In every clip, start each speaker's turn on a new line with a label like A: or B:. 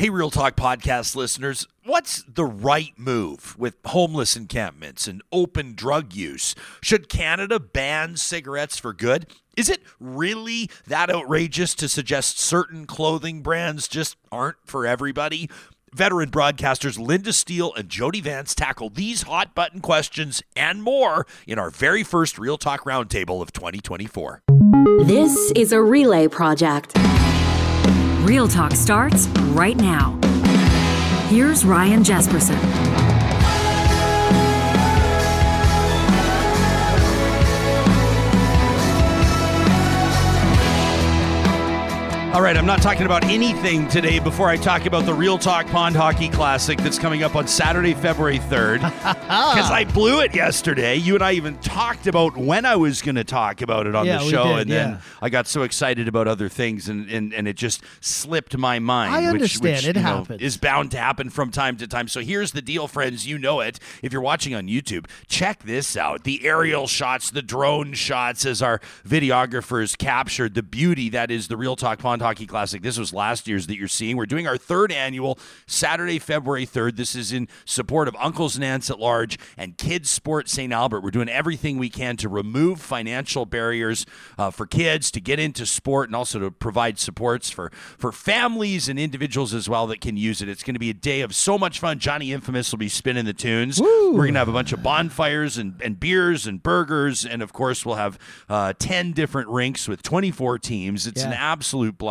A: Hey, Real Talk podcast listeners, what's the right move with homeless encampments and open drug use? Should Canada ban cigarettes for good? Is it really that outrageous to suggest certain clothing brands just aren't for everybody? Veteran broadcasters Lynda Steele and Jody Vance tackle these hot button questions and more in our very first Real Talk Roundtable of 2024.
B: This is a relay project.
C: Real Talk starts right now. Here's Ryan Jespersen.
A: All right, I'm not talking about anything today before I talk about the Real Talk Pond Hockey Classic that's coming up on Saturday, February 3rd. Because I blew it yesterday. You and I even talked about when I was going to talk about it on
D: Yeah,
A: the show.
D: did,
A: and then
D: yeah.
A: I got so excited about other things and, and, and it just slipped my mind.
D: I understand.
A: which,
D: It
A: you know,
D: happens.
A: is bound to happen from time to time. So here's the deal, friends. You know it. If you're watching on YouTube, check this out the aerial shots, the drone shots as our videographers captured the beauty that is the Real Talk Pond Hockey Classic. This was last year's that you're seeing. We're doing our third annual Saturday, February 3rd. This is in support of Uncles and Aunts at Large and KidSport St. Albert. We're doing everything we can to remove financial barriers uh, for kids to get into sport and also to provide supports for, for families and individuals as well that can use it. It's going to be a day of so much fun. Johnny Infamous will be spinning the tunes. We're going to have a bunch of bonfires and, and beers and burgers. And of course, we'll have uh, 10 different rinks with 24 teams. It's an absolute blast,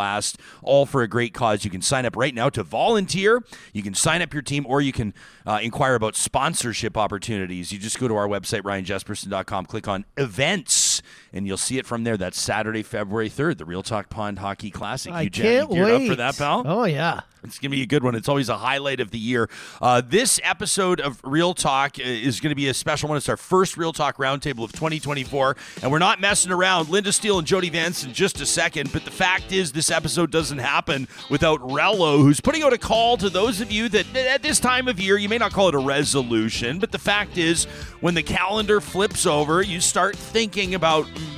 A: all for a great cause. You can sign up right now to volunteer. You can sign up your team, or you can uh, inquire about sponsorship opportunities. You just go to our website, ryanjespersen.com, click on events, and you'll see it from there. That's Saturday, February 3rd, the Real Talk Pond Hockey Classic.
D: I
A: you, Jen,
D: can't
A: you
D: wait
A: up for that, pal?
D: Oh yeah.
A: It's going to be a good one. It's always a highlight of the year. Uh, this episode of Real Talk uh, is going to be a special one. It's our first Real Talk Roundtable of 2024, and we're not messing around. Lynda Steele and Jody Vance in just a second, but the fact is, this episode doesn't happen without Rello, who's putting out a call to those of you that at this time of year, you may not call it a resolution, but the fact is, when the calendar flips over, you start thinking about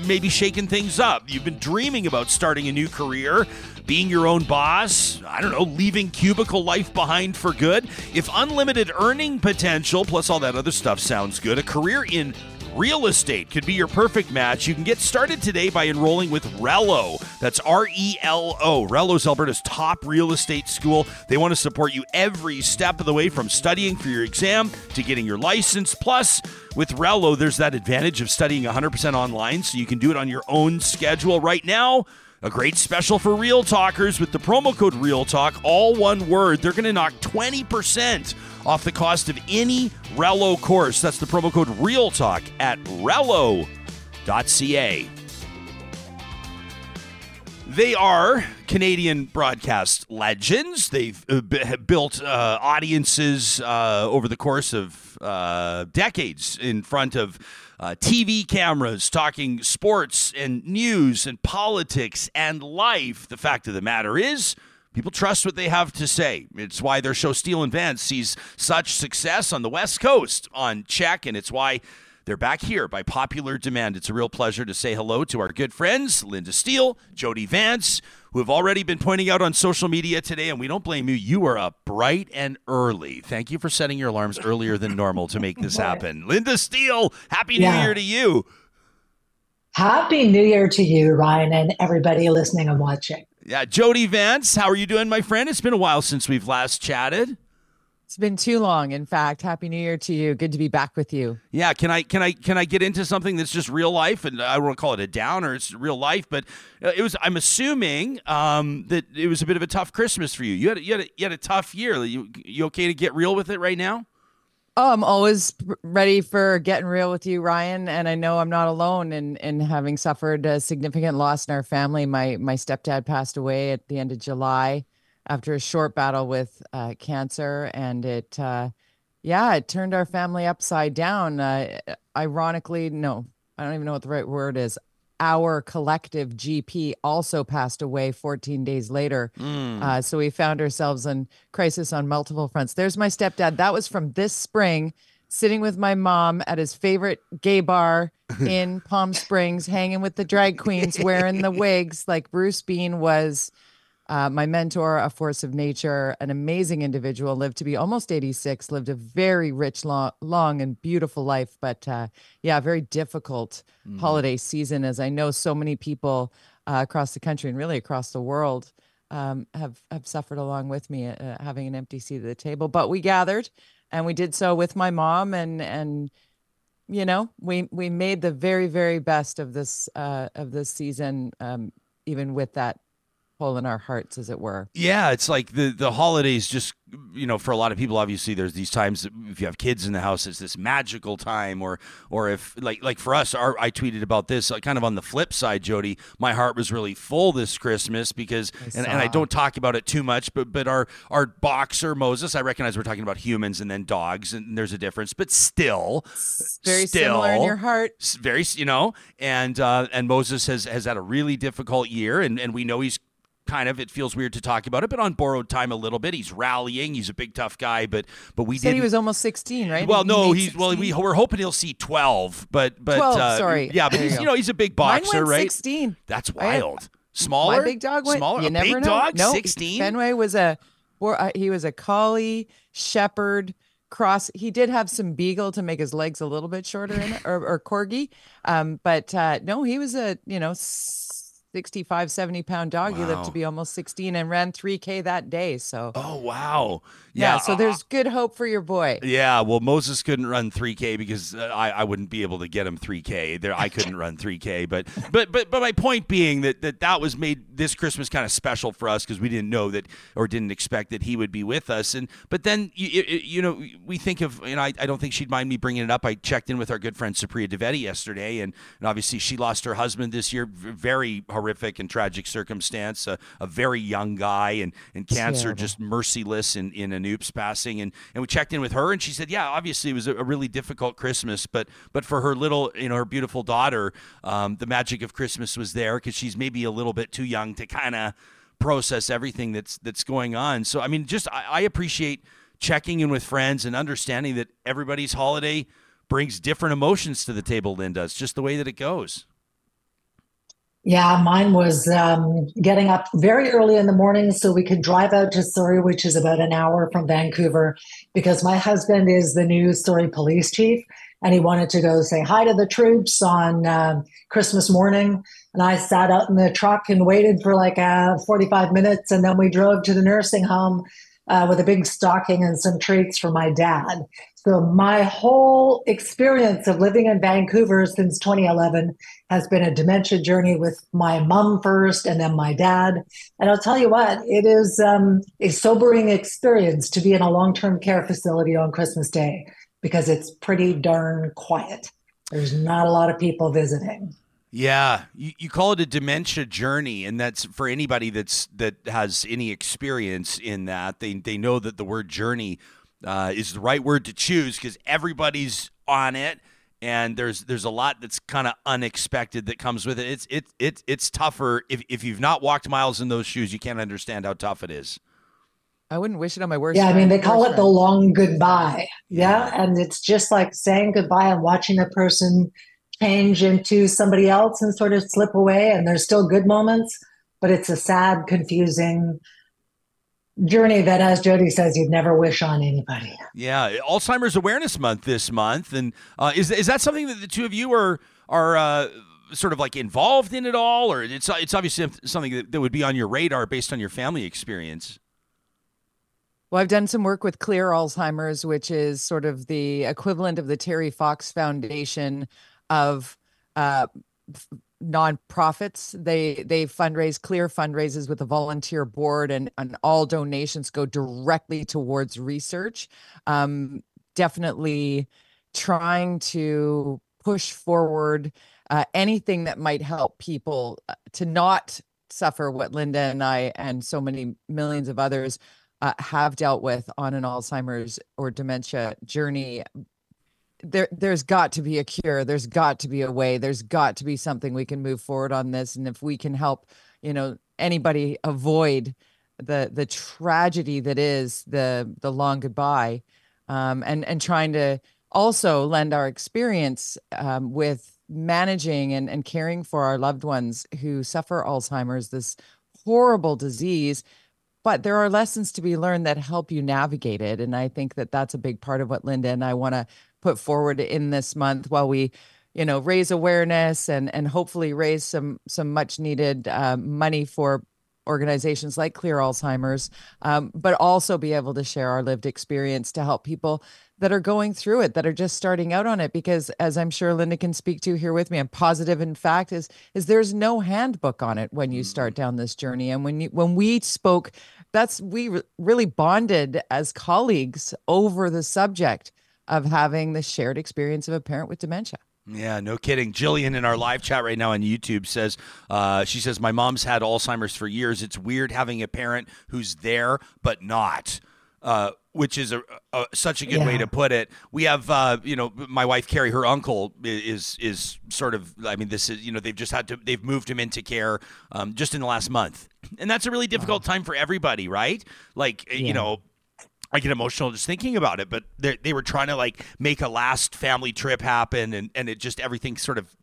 A: maybe shaking things up. You've been dreaming about starting a new career being your own boss, I don't know, leaving cubicle life behind for good. If unlimited earning potential plus all that other stuff sounds good, a career in real estate could be your perfect match. You can get started today by enrolling with Rello. That's R E L O. Rello's Alberta's top real estate school. They want to support you every step of the way from studying for your exam to getting your license. Plus, with Rello, there's that advantage of studying 100% online, so you can do it on your own schedule right now. A great special for Real Talkers with the promo code Real Talk, all one word. They're going to knock 20% off the cost of any Rello course. That's the promo code REALTALK at Rello.ca. They are Canadian broadcast legends. They've uh, b- built uh, audiences uh, over the course of uh, decades in front of uh, TV cameras, talking sports and news and politics and life. The fact of the matter is, people trust what they have to say. It's why their show Steele and Vance sees such success on the West Coast on CHEK, and it's why. They're back here by popular demand. It's a real pleasure to say hello to our good friends, Lynda Steele, Jody Vance, who have already been pointing out on social media today, and we don't blame you. You are up bright and early. Thank you for setting your alarms earlier than normal to make this happen. Lynda Steele, Happy New
E: Yeah.
A: Year to you.
E: Happy New Year to you, Ryan, and everybody listening and watching.
A: Yeah, Jody Vance, how are you doing, my friend? It's been a while since we've last chatted.
F: It's been too long. In fact, happy New Year to you. Good to be back with you.
A: Yeah, can I can I can I get into something that's just real life, and I won't call it a downer. It's real life, but uh, it was. I'm assuming um, that it was a bit of a tough Christmas for you. You had a, you had a, you had a tough year. You you okay to get real with it right now?
F: Oh, I'm always ready for getting real with you, Ryan. And I know I'm not alone in in having suffered a significant loss in our family. My my stepdad passed away at the end of July after a short battle with uh, cancer, and it, uh, yeah, it turned our family upside down. Uh, ironically, no, I don't even know what the right word is. Our collective GP also passed away 14 days later. Uh, so we found ourselves in crisis on multiple fronts. There's my stepdad. That was from this spring, sitting with my mom at his favorite gay bar in Palm Springs, hanging with the drag queens, wearing the wigs like Bruce Bean was uh, my mentor, a force of nature, an amazing individual, lived to be almost 86, lived a very rich, long, long and beautiful life. But uh, yeah, very difficult mm. holiday season, as I know so many people uh, across the country and really across the world um, have have suffered along with me, uh, having an empty seat at the table. But we gathered, and we did so with my mom, and and you know we we made the very very best of this uh, of this season, um, even with that hole in our hearts, as it were.
A: Yeah, it's like the the holidays just you know for a lot of people obviously there's these times if you have kids in the house it's this magical time or or if like like for us our, I tweeted about this kind of on the flip side Jody my heart was really full this Christmas because and, and I don't talk about it too much but but our our boxer Moses I recognize we're talking about humans and then dogs and there's a difference but still
F: very
A: still,
F: similar in your heart
A: very you know and uh and Moses has has had a really difficult year and and we know he's kind of it feels weird to talk about it, but on borrowed time a little bit. He's rallying. He's a big tough guy, but but we
F: did. He was almost sixteen, right?
A: Well, he no, he's 16? well. We we're hoping he'll see twelve, but but
F: 12, uh, sorry,
A: yeah, but he's you, you know he's a big boxer, right?
F: Sixteen.
A: That's wild. Smaller.
F: My big dog went.
A: Smaller.
F: You
A: a
F: never
A: big
F: know.
A: dog.
F: No,
A: sixteen.
F: Fenway was a, or uh, he was a collie shepherd cross he did have some beagle to make his legs a little bit shorter in it, or, or corgi um but uh no he was a you know 65 70 pound dog he lived to be almost 16 and ran 3k that day so.
A: Oh wow. Yeah,
F: yeah so uh, there's good hope for your boy.
A: Yeah well moses couldn't run 3k because uh, I, I wouldn't be able to get him 3k there. I couldn't run 3k but but but but my point being that that that was made this christmas kind of special for us because we didn't know that or didn't expect that he would be with us. And but then you, you know we think of you know I, I don't think she'd mind me bringing it up. I checked in with our good friend supriya Dwivedi yesterday and, and obviously she lost her husband this year very horrific and tragic circumstance. A, a very young guy and, and cancer Terrible. just merciless in, in Anoop's passing. And, and we checked in with her and she said, yeah, obviously it was a, a really difficult Christmas, but but for her little, you know, her beautiful daughter, um, the magic of Christmas was there because she's maybe a little bit too young to kind of process everything that's that's going on. So I mean, just I, I appreciate checking in with friends and understanding that everybody's holiday brings different emotions to the table, Lynda. It's just the way that it goes.
E: Yeah, mine was um, getting up very early in the morning so we could drive out to Surrey, which is about an hour from Vancouver, because my husband is the new Surrey police chief and he wanted to go say hi to the troops on uh, Christmas morning. And I sat out in the truck and waited for like uh, 45 minutes. And then we drove to the nursing home uh, with a big stocking and some treats for my dad. So my whole experience of living in Vancouver since 2011 has been a dementia journey with my mom first and then my dad. And I'll tell you what, it is um, a sobering experience to be in a long-term care facility on Christmas Day because it's pretty darn quiet. There's not a lot of people visiting.
A: Yeah, you, you call it a dementia journey, and that's for anybody that's that has any experience in that. They they know that the word journey uh, is the right word to choose because everybody's on it and there's there's a lot that's kind of unexpected that comes with it. It's it, it it's tougher if, if you've not walked miles in those shoes, you can't understand how tough it is.
F: I wouldn't wish it on my worst.
E: Yeah,
F: friend,
E: I mean they call it
F: friend.
E: the long goodbye. Yeah? yeah, and it's just like saying goodbye and watching a person change into somebody else and sort of slip away. And there's still good moments, but it's a sad, confusing journey that, as Jody says, you'd never wish on anybody.
A: Yeah, Alzheimer's Awareness Month this month, and uh, is is that something that the two of you are are uh, sort of like involved in at all, or it's it's obviously something that, that would be on your radar based on your family experience?
F: Well, I've done some work with Clear Alzheimer's, which is sort of the equivalent of the Terry Fox Foundation of uh, nonprofits. They they fundraise clear fundraises with a volunteer board, and and all donations go directly towards research. Um, definitely trying to push forward uh, anything that might help people uh, to not suffer what Lynda and I and so many millions of others uh, have dealt with on an Alzheimer's or dementia journey there there's got to be a cure. There's got to be a way. There's got to be something we can move forward on this. And if we can help you know anybody avoid the the tragedy that is the the long goodbye um, and and trying to also lend our experience um, with managing and, and caring for our loved ones who suffer alzheimer's this horrible disease. But there are lessons to be learned that help you navigate it. And i think that that's a big part of what lynda and i want to put forward in this month while we you know raise awareness and and hopefully raise some some much needed uh, money for organizations like clear alzheimer's um, but also be able to share our lived experience to help people that are going through it that are just starting out on it. Because as i'm sure lynda can speak to here with me i'm positive in fact is is there's no handbook on it when you start down this journey. And when you when we spoke that's we re- really bonded as colleagues over the subject of having the shared experience of a parent with dementia
A: yeah, no kidding. Jillian in our live chat right now on YouTube says, uh, she says, My mom's had Alzheimer's for years. It's weird having a parent who's there but not. Uh, which is a, a, such a good yeah. way to put it. We have, uh, you know, my wife Carrie, her uncle is is sort of. I mean, this is you know they've just had to they've moved him into care um, just in the last month, and that's a really difficult wow. time for everybody, right? Like yeah. you know. I get emotional just thinking about it, but they, they were trying to like make a last family trip happen, and, and it just everything sort of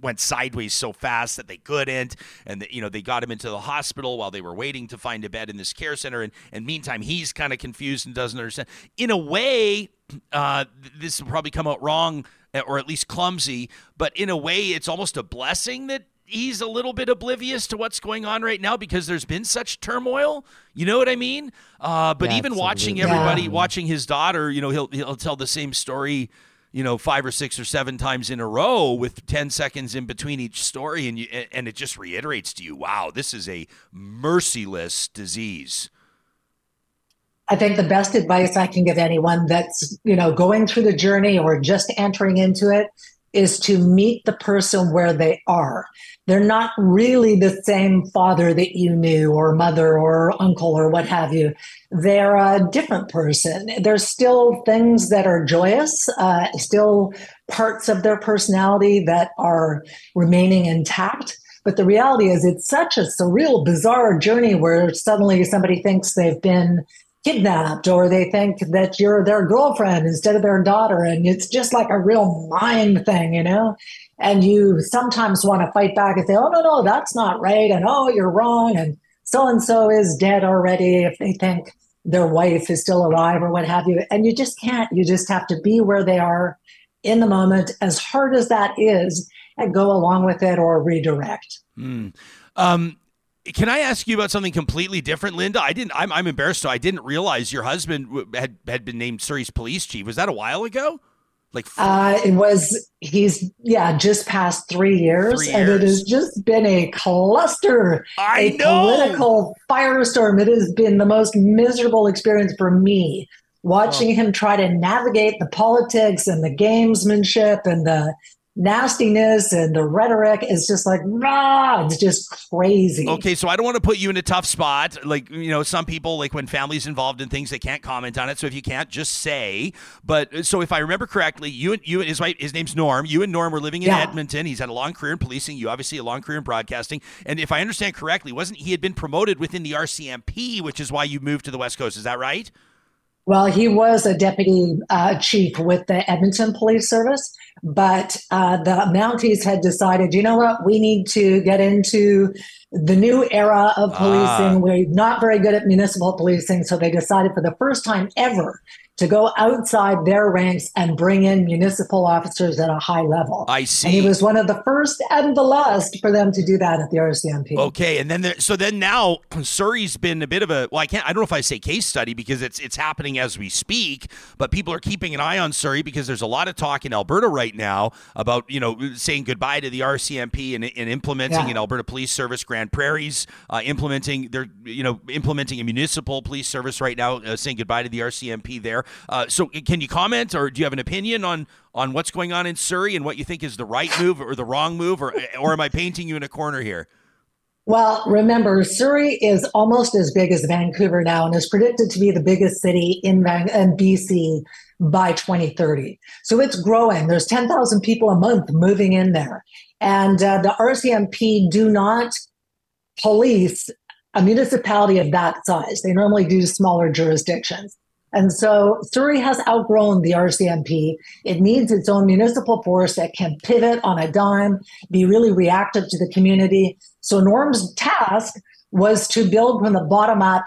A: went sideways so fast that they couldn't and the, you know they got him into the hospital while they were waiting to find a bed in this care center and and meantime he's kind of confused and doesn't understand. In a way uh, this will probably come out wrong or at least clumsy but in a way it's almost a blessing that he's a little bit oblivious to what's going on right now because there's been such turmoil. You know what I mean? Uh, but yeah, even absolutely. watching everybody, yeah. watching his daughter, you know, he'll he'll tell the same story you know five or six or seven times in a row with 10 seconds in between each story and you and it just reiterates to you wow this is a merciless disease
E: i think the best advice i can give anyone that's you know going through the journey or just entering into it is to meet the person where they are. They're not really the same father that you knew, or mother, or uncle, or what have you. They're a different person. There's still things that are joyous, uh, still parts of their personality that are remaining intact. But the reality is, it's such a surreal, bizarre journey where suddenly somebody thinks they've been kidnapped or they think that you're their girlfriend instead of their daughter. And it's just like a real mind thing, you know? And you sometimes want to fight back and say, oh, no, no, that's not right. And oh, you're wrong. And so and so is dead already if they think their wife is still alive or what have you. And you just can't. You just have to be where they are in the moment, as hard as that is, and go along with it or redirect.
A: Mm. Um, can I ask you about something completely different, Lynda? I didn't. I'm, I'm embarrassed. So I didn't realize your husband had had been named Surrey's police chief. Was that a while ago? Like
E: uh, it was. He's yeah, just past three years, three years, and it has just been a cluster,
A: I
E: a
A: know.
E: political firestorm. It has been the most miserable experience for me watching oh. him try to navigate the politics and the gamesmanship and the nastiness and the rhetoric is just like rah, it's just crazy.
A: Okay, so I don't want to put you in a tough spot. Like you know, some people like when families involved in things, they can't comment on it. So if you can't, just say. But uh, so if I remember correctly, you and you his his name's Norm. You and Norm were living in yeah. Edmonton. He's had a long career in policing. You obviously a long career in broadcasting. And if I understand correctly, wasn't he had been promoted within the RCMP, which is why you moved to the West Coast? Is that right?
E: Well, he was a deputy uh, chief with the Edmonton Police Service, but uh, the Mounties had decided, you know what, we need to get into the new era of policing. Ah. We're not very good at municipal policing, so they decided for the first time ever to go outside their ranks and bring in municipal officers at a high level.
A: I see.
E: And he was one of the first and the last for them to do that at the RCMP.
A: Okay, and then there, so then now Surrey's been a bit of a well, I can't I don't know if I say case study because it's it's happening as we speak, but people are keeping an eye on Surrey because there's a lot of talk in Alberta right now about you know saying goodbye to the RCMP and, and implementing yeah. an Alberta Police Service, Grande Prairie's uh, implementing they're you know implementing a municipal police service right now, uh, saying goodbye to the RCMP there. Uh, so, can you comment, or do you have an opinion on on what's going on in Surrey and what you think is the right move or the wrong move, or or am I painting you in a corner here?
E: Well, remember, Surrey is almost as big as Vancouver now and is predicted to be the biggest city in, in BC by 2030. So it's growing. There's 10,000 people a month moving in there. And uh, the RCMP do not police a municipality of that size. They normally do smaller jurisdictions. And so Surrey has outgrown the RCMP. It needs its own municipal force that can pivot on a dime, be really reactive to the community. So Norm's task was to build from the bottom up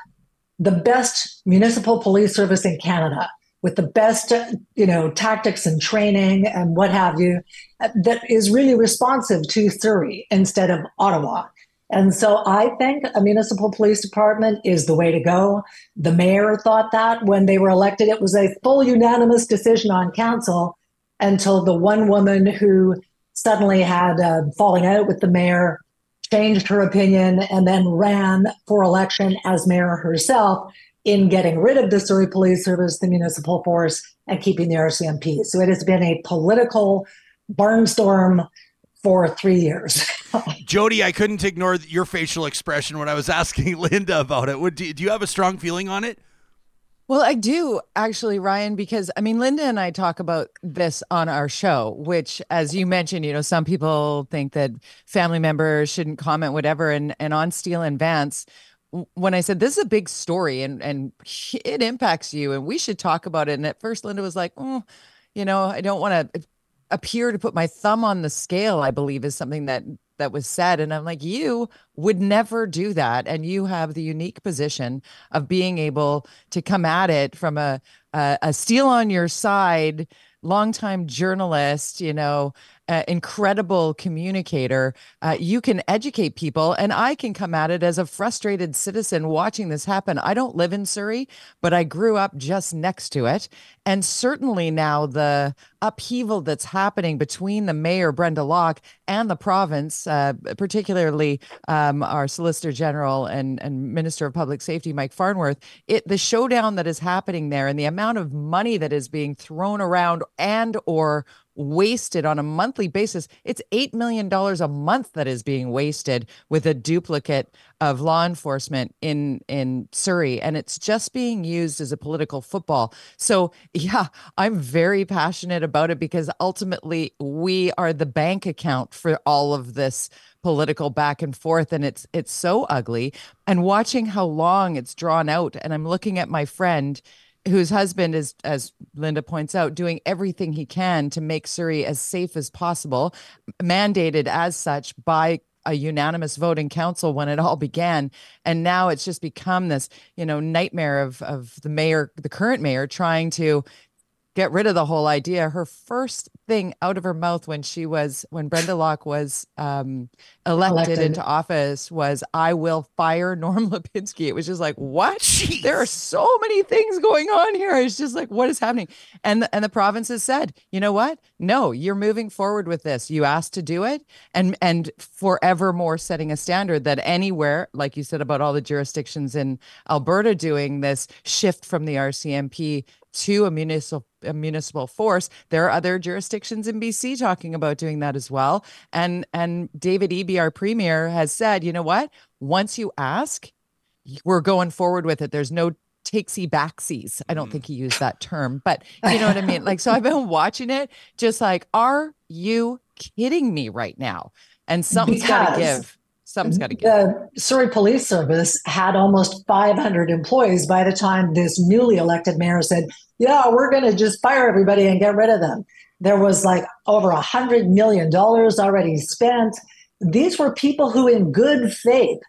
E: the best municipal police service in Canada with the best, you know, tactics and training and what have you, uh, that is really responsive to Surrey instead of Ottawa. And so I think a municipal police department is the way to go. The mayor thought that when they were elected, it was a full unanimous decision on council until the one woman who suddenly had a falling out with the mayor changed her opinion and then ran for election as mayor herself in getting rid of the Surrey Police Service, the municipal force, and keeping the RCMP. So it has been a political barnstorm for three years.
A: Jody, I couldn't ignore your facial expression when I was asking Lynda about it. Would do you have a strong feeling on it?
F: Well, I do actually, Ryan, because I mean, Lynda and I talk about this on our show, which, as you mentioned, you know, some people think that family members shouldn't comment, whatever. And and on Steele and Vance, when I said this is a big story and and it impacts you and we should talk about it. And at first, Lynda was like, oh, you know, I don't want to appear to put my thumb on the scale. I believe is something that that was said, and I'm like, you would never do that, and you have the unique position of being able to come at it from a a, a Steele on your side longtime journalist, you know, uh, incredible communicator. Uh, you can educate people, and I can come at it as a frustrated citizen watching this happen. I don't live in Surrey, but I grew up just next to it. And certainly now the upheaval that's happening between the mayor, Brenda Locke, and the province, uh, particularly um, our Solicitor General and, and Minister of Public Safety, Mike Farnworth, it the showdown that is happening there and the amount of money that is being thrown around and or wasted on a monthly basis. It's $8 million a month that is being wasted with a duplicate of law enforcement in, in Surrey. And it's just being used as a political football. So, yeah, I'm very passionate about it because ultimately we are the bank account for all of this political back and forth and it's it's so ugly and watching how long it's drawn out and i'm looking at my friend whose husband is, as Lynda points out, doing everything he can to make Surrey as safe as possible, mandated as such by a unanimous vote in council when it all began. And now it's just become this you know nightmare of of the mayor the current mayor trying to get rid of the whole idea. Her first thing out of her mouth when she was when Brenda Locke was um, elected, elected, into office was, "I will fire Norm Lipinski." It was just like, what? Jeez. There are so many things going on here. It's just like, what is happening? And the, and the provinces said, you know what? No, you're moving forward with this. You asked to do it, and and forevermore setting a standard that anywhere, like you said about all the jurisdictions in Alberta doing this shift from the RCMP to a municipal a municipal force. There are other jurisdictions in BC talking about doing that as well. And and David Eby, our premier, has said, you know what? Once you ask, we're going forward with it. There's no takesy backsies. I don't mm. think he used that term, but you know what I mean? Like, so I've been watching it, just like, are you kidding me right now? And something's got to give something's got to give.
E: The Surrey Police Service had almost 500 employees by the time this newly elected mayor said, "Yeah, we're going to just fire everybody and get rid of them." There was like over a hundred million dollars already spent. These were people who, in good faith,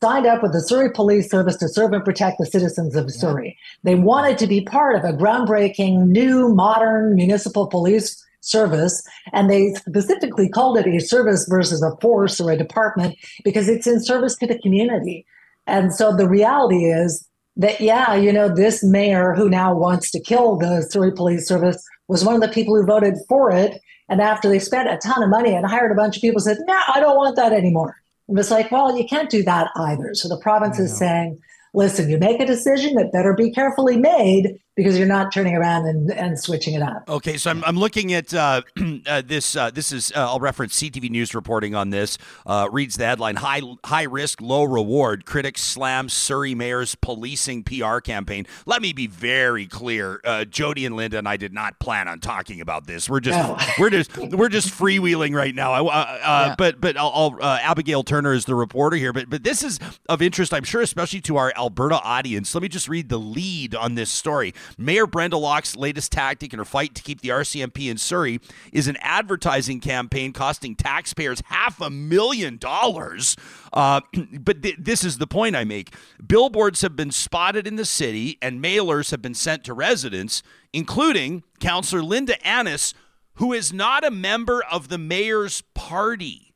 E: signed up with the Surrey Police Service to serve and protect the citizens of yeah. Surrey. They wanted to be part of a groundbreaking, new, modern municipal police service. And they specifically called it a service versus a force or a department because it's in service to the community. And so the reality is that, yeah, you know, this mayor who now wants to kill the Surrey Police Service was one of the people who voted for it. And after they spent a ton of money and hired a bunch of people, said, no, I don't want that anymore. And it's like, well, you can't do that either. So the province is saying, listen, you make a decision that better be carefully made because you're not turning around and, and switching it up.
A: Okay, so I'm, I'm looking at uh, uh, this. Uh, this is uh, I'll reference CTV News reporting on this. Uh, reads the headline: High high risk, low reward. Critics slam Surrey mayor's policing PR campaign. Let me be very clear. Uh, Jody and Linda and I did not plan on talking about this. We're just no. we're just we're just freewheeling right now. Yeah. But but I'll, I'll Abigail Turner is the reporter here. But but this is of interest, I'm sure, especially to our Alberta audience. Let me just read the lead on this story. Mayor Brenda Locke's latest tactic in her fight to keep the RCMP in Surrey is an advertising campaign costing taxpayers half a million dollars. Uh, but th- this is the point I make. Billboards have been spotted in the city, and mailers have been sent to residents, including Councillor Linda Annis, who is not a member of the mayor's party.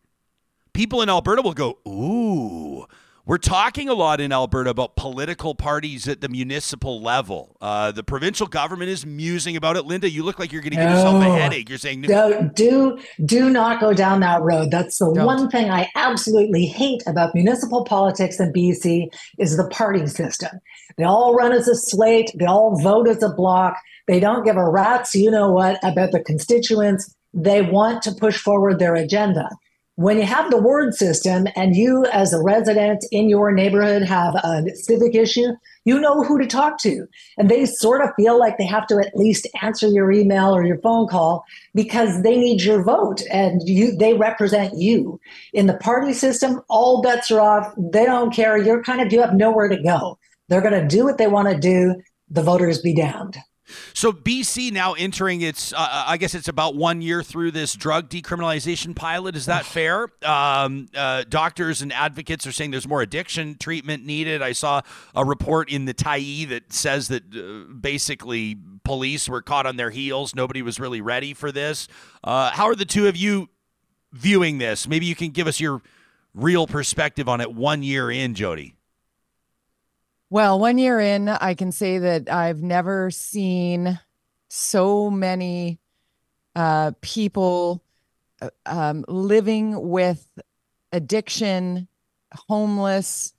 A: People in Alberta will go, ooh. We're talking a lot in Alberta about political parties at the municipal level. Uh, the provincial government is musing about it. Lynda, you look like you're going to give yourself a headache. You're saying
E: do, do do not go down that road. That's the Don't. one thing I absolutely hate about municipal politics in BC is the party system. They all run as a slate. They all vote as a block. They don't give a rat's you know what about the constituents. They want to push forward their agenda when you have the ward system and you as a resident in your neighborhood have a civic issue you know who to talk to. And they sort of feel like they have to at least answer your email or your phone call because they need your vote and you they represent you. In the party system all bets are off. They don't care. You're kind of you have nowhere to go. They're going to do what they want to do. The voters be damned
A: so BC now entering its, uh, uh, I guess it's about one year through this drug decriminalization pilot. Is that fair? Um, uh, doctors and advocates are saying there's more addiction treatment needed. I saw a report in the Tyee that says that uh, basically police were caught on their heels. Nobody was really ready for this. Uh, how are the two of you viewing this? Maybe you can give us your real perspective on it one year in, Jody.
F: Well, one year in, I can say that I've never seen so many uh, people uh, um, living with addiction, homeless,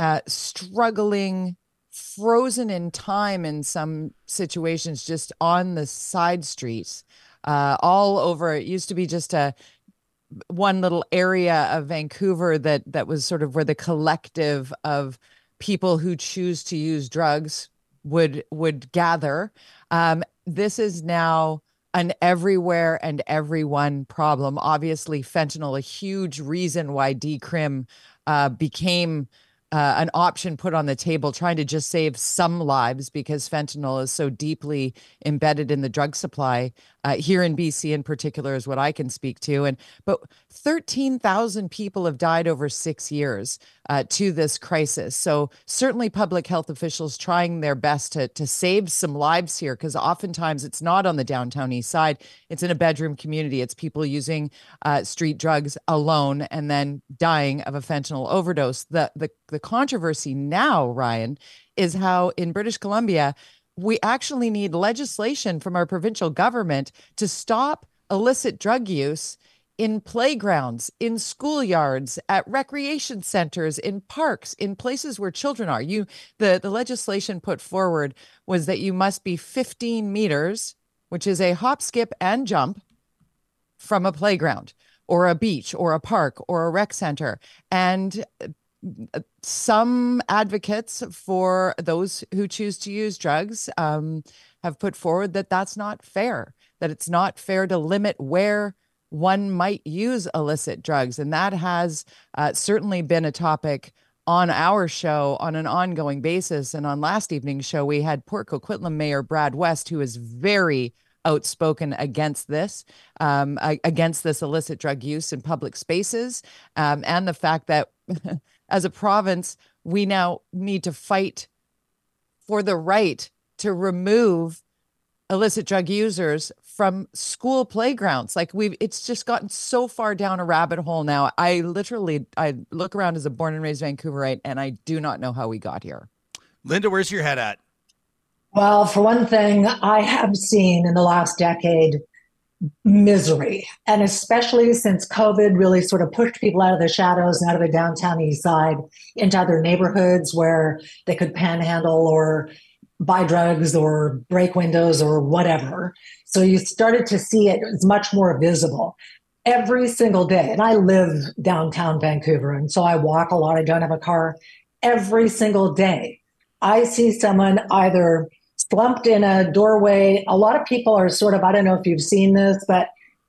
F: uh, struggling, frozen in time in some situations, just on the side streets, uh, all over. It used to be just a one little area of Vancouver that that was sort of where the collective of people who choose to use drugs would would gather. Um, this is now an everywhere and everyone problem. Obviously, fentanyl, a huge reason why decrim uh, became uh, an option put on the table, trying to just save some lives because fentanyl is so deeply embedded in the drug supply uh, here in BC, in particular, is what I can speak to. And but thirteen thousand people have died over six years uh, to this crisis. So certainly, public health officials trying their best to to save some lives here, because oftentimes it's not on the downtown east side; it's in a bedroom community. It's people using uh, street drugs alone and then dying of a fentanyl overdose. The the the controversy now, Ryan, is how in British Columbia we actually need legislation from our provincial government to stop illicit drug use in playgrounds, in schoolyards, at recreation centers, in parks, in places where children are. You the, the legislation put forward was that you must be 15 meters, which is a hop, skip, and jump from a playground or a beach or a park or a rec center. And some advocates for those who choose to use drugs um, have put forward that that's not fair, that it's not fair to limit where one might use illicit drugs. And that has uh, certainly been a topic on our show on an ongoing basis. And on last evening's show, we had Port Coquitlam Mayor Brad West, who is very outspoken against this, um, against this illicit drug use in public spaces, um, and the fact that as a province, we now need to fight for the right to remove illicit drug users from school playgrounds. Like we've it's just gotten so far down a rabbit hole now. I literally i look around as a born and raised vancouverite and i do not know how we got here.
A: Linda where's your head at?
E: Well for one thing i have seen in the last decade misery. And especially since COVID really sort of pushed people out of the shadows and out of the downtown east side into other neighborhoods where they could panhandle or buy drugs or break windows or whatever. So you started to see it, was much more visible every single day. And I live downtown Vancouver, and so I walk a lot. I don't have a car. Every single day, I see someone either slumped in a doorway. A lot of people are sort of, I don't know if you've seen this, but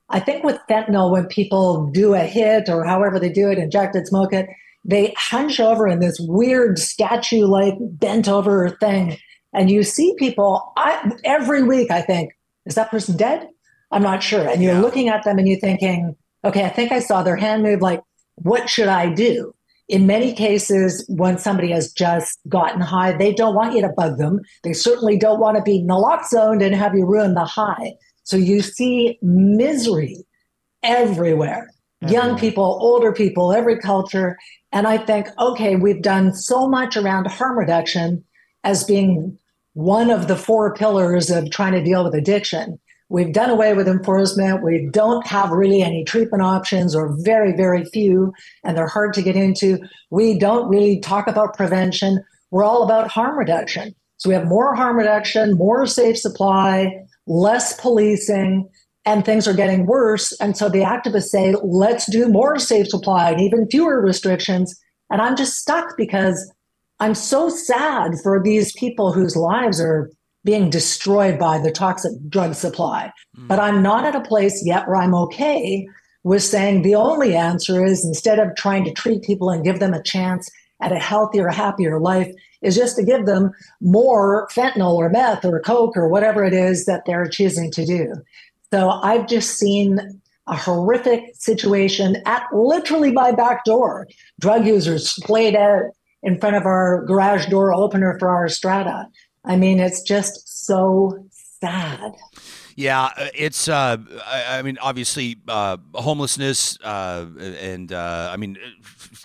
E: I think with fentanyl, when people do a hit or however they do it, inject it, smoke it, they hunch over in this weird statue like bent over thing. And you see people I, every week, I think, is that person dead? I'm not sure. And you're
A: Yeah.
E: looking at them and you're thinking, okay, I think I saw their hand move. Like, what should I do? In many cases, when somebody has just gotten high, they don't want you to bug them. They certainly don't want to be naloxoned and have you ruin the high. So you see misery everywhere. Young people, older people, every culture. And I think, okay, we've done so much around harm reduction as being one of the four pillars of trying to deal with addiction. We've done away with enforcement. We don't have really any treatment options or very, very few, and they're hard to get into. We don't really talk about prevention. We're all about harm reduction. So we have more harm reduction, more safe supply, less policing, and things are getting worse. And so the activists say, let's do more safe supply and even fewer restrictions. And I'm just stuck because I'm so sad for these people whose lives are being destroyed by the toxic drug supply. Hmm. But I'm not at a place yet where I'm okay with saying the only answer is instead of trying to treat people and give them a chance at a healthier, happier life, is just to give them more fentanyl or meth or coke or whatever it is that they're choosing to do. So I've just seen a horrific situation at literally my back door. Drug users played out in front of our garage door opener for our strata. I mean, it's just so sad.
A: Yeah, uh, it's. Uh, I, I mean, obviously, uh, homelessness, uh, and uh, I mean,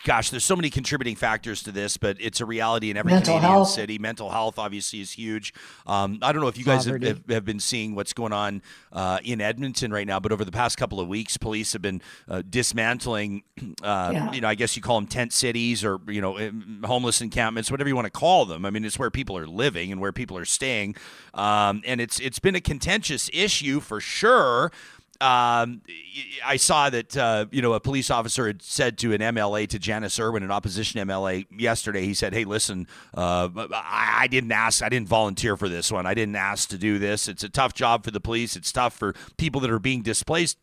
A: gosh, there's so many contributing factors to this, but it's a reality in every
E: Mental
A: Canadian
E: health.
A: city. Mental health, obviously, is huge. Um, I don't know if you guys have, have, have been seeing what's going on uh, in Edmonton right now, but over the past couple of weeks, police have been uh, dismantling. Uh,
E: Yeah.
A: You know, I guess you call them tent cities or you know, homeless encampments, whatever you want to call them. I mean, it's where people are living and where people are staying, um, and it's it's been a contentious issue for sure. Um, I saw that uh, you know a police officer had said to an MLA to Janis Irwin, an opposition MLA, yesterday. He said, "Hey, listen, uh, I, I didn't ask, I didn't volunteer for this one. I didn't ask to do this. It's a tough job for the police. It's tough for people that are being displaced."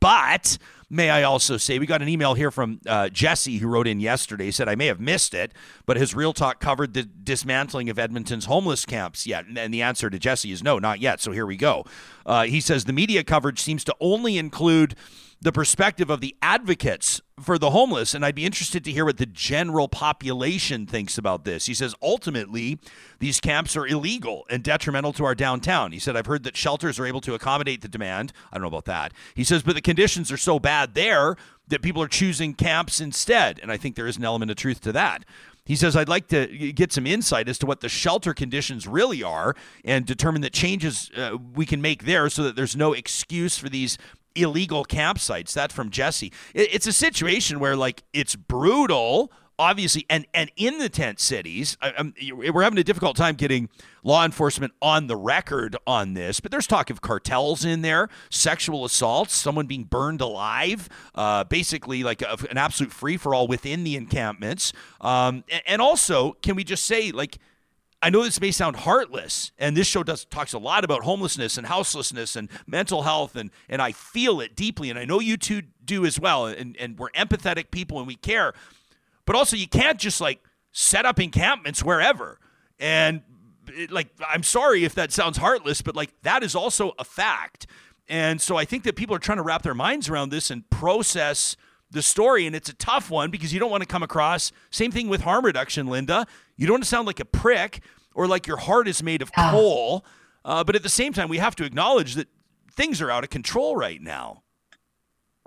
A: But may I also say, we got an email here from uh, Jesse who wrote in yesterday. He said, I may have missed it, but his Real Talk covered the dismantling of Edmonton's homeless camps yet? And the answer to Jesse is no, not yet. So here we go. Uh, he says, the media coverage seems to only include the perspective of the advocates for the homeless, and I'd be interested to hear what the general population thinks about this. He says ultimately, these camps are illegal and detrimental to our downtown. He said, I've heard that shelters are able to accommodate the demand. I don't know about that. He says, but the conditions are so bad there that people are choosing camps instead. And I think there is an element of truth to that. He says, I'd like to get some insight as to what the shelter conditions really are and determine the changes uh, we can make there so that there's no excuse for these illegal campsites. That from Jesse. It, it's a situation where like it's brutal, obviously, and and in the tent cities, I, we're having a difficult time getting law enforcement on the record on this. But there's talk of cartels in there, sexual assaults, someone being burned alive, uh, basically like a, an absolute free for all within the encampments. Um, and, and also, can we just say like I know this may sound heartless, and this show does talks a lot about homelessness and houselessness and mental health, and and I feel it deeply, and I know you two do as well, and and we're empathetic people and we care, but also you can't just like set up encampments wherever, and it, like I'm sorry if that sounds heartless, but like that is also a fact, and so I think that people are trying to wrap their minds around this and process the story and it's a tough one because you don't want to come across same thing with harm reduction lynda. You don't want to sound like a prick or like your heart is made of
E: Ah.
A: coal uh, but at the same time we have to acknowledge that things are out of control right now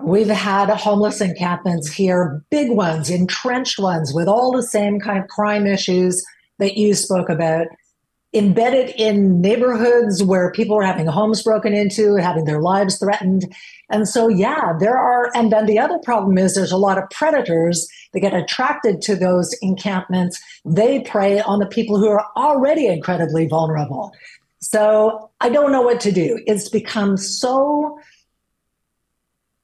E: We've had homeless encampments here, big ones, entrenched ones, with all the same kind of crime issues that you spoke about, embedded in neighborhoods where people are having homes broken into, having their lives threatened. And so, yeah, there are. And then the other problem is there's a lot of predators that get attracted to those encampments. They prey on the people who are already incredibly vulnerable. So I don't know what to do. It's become so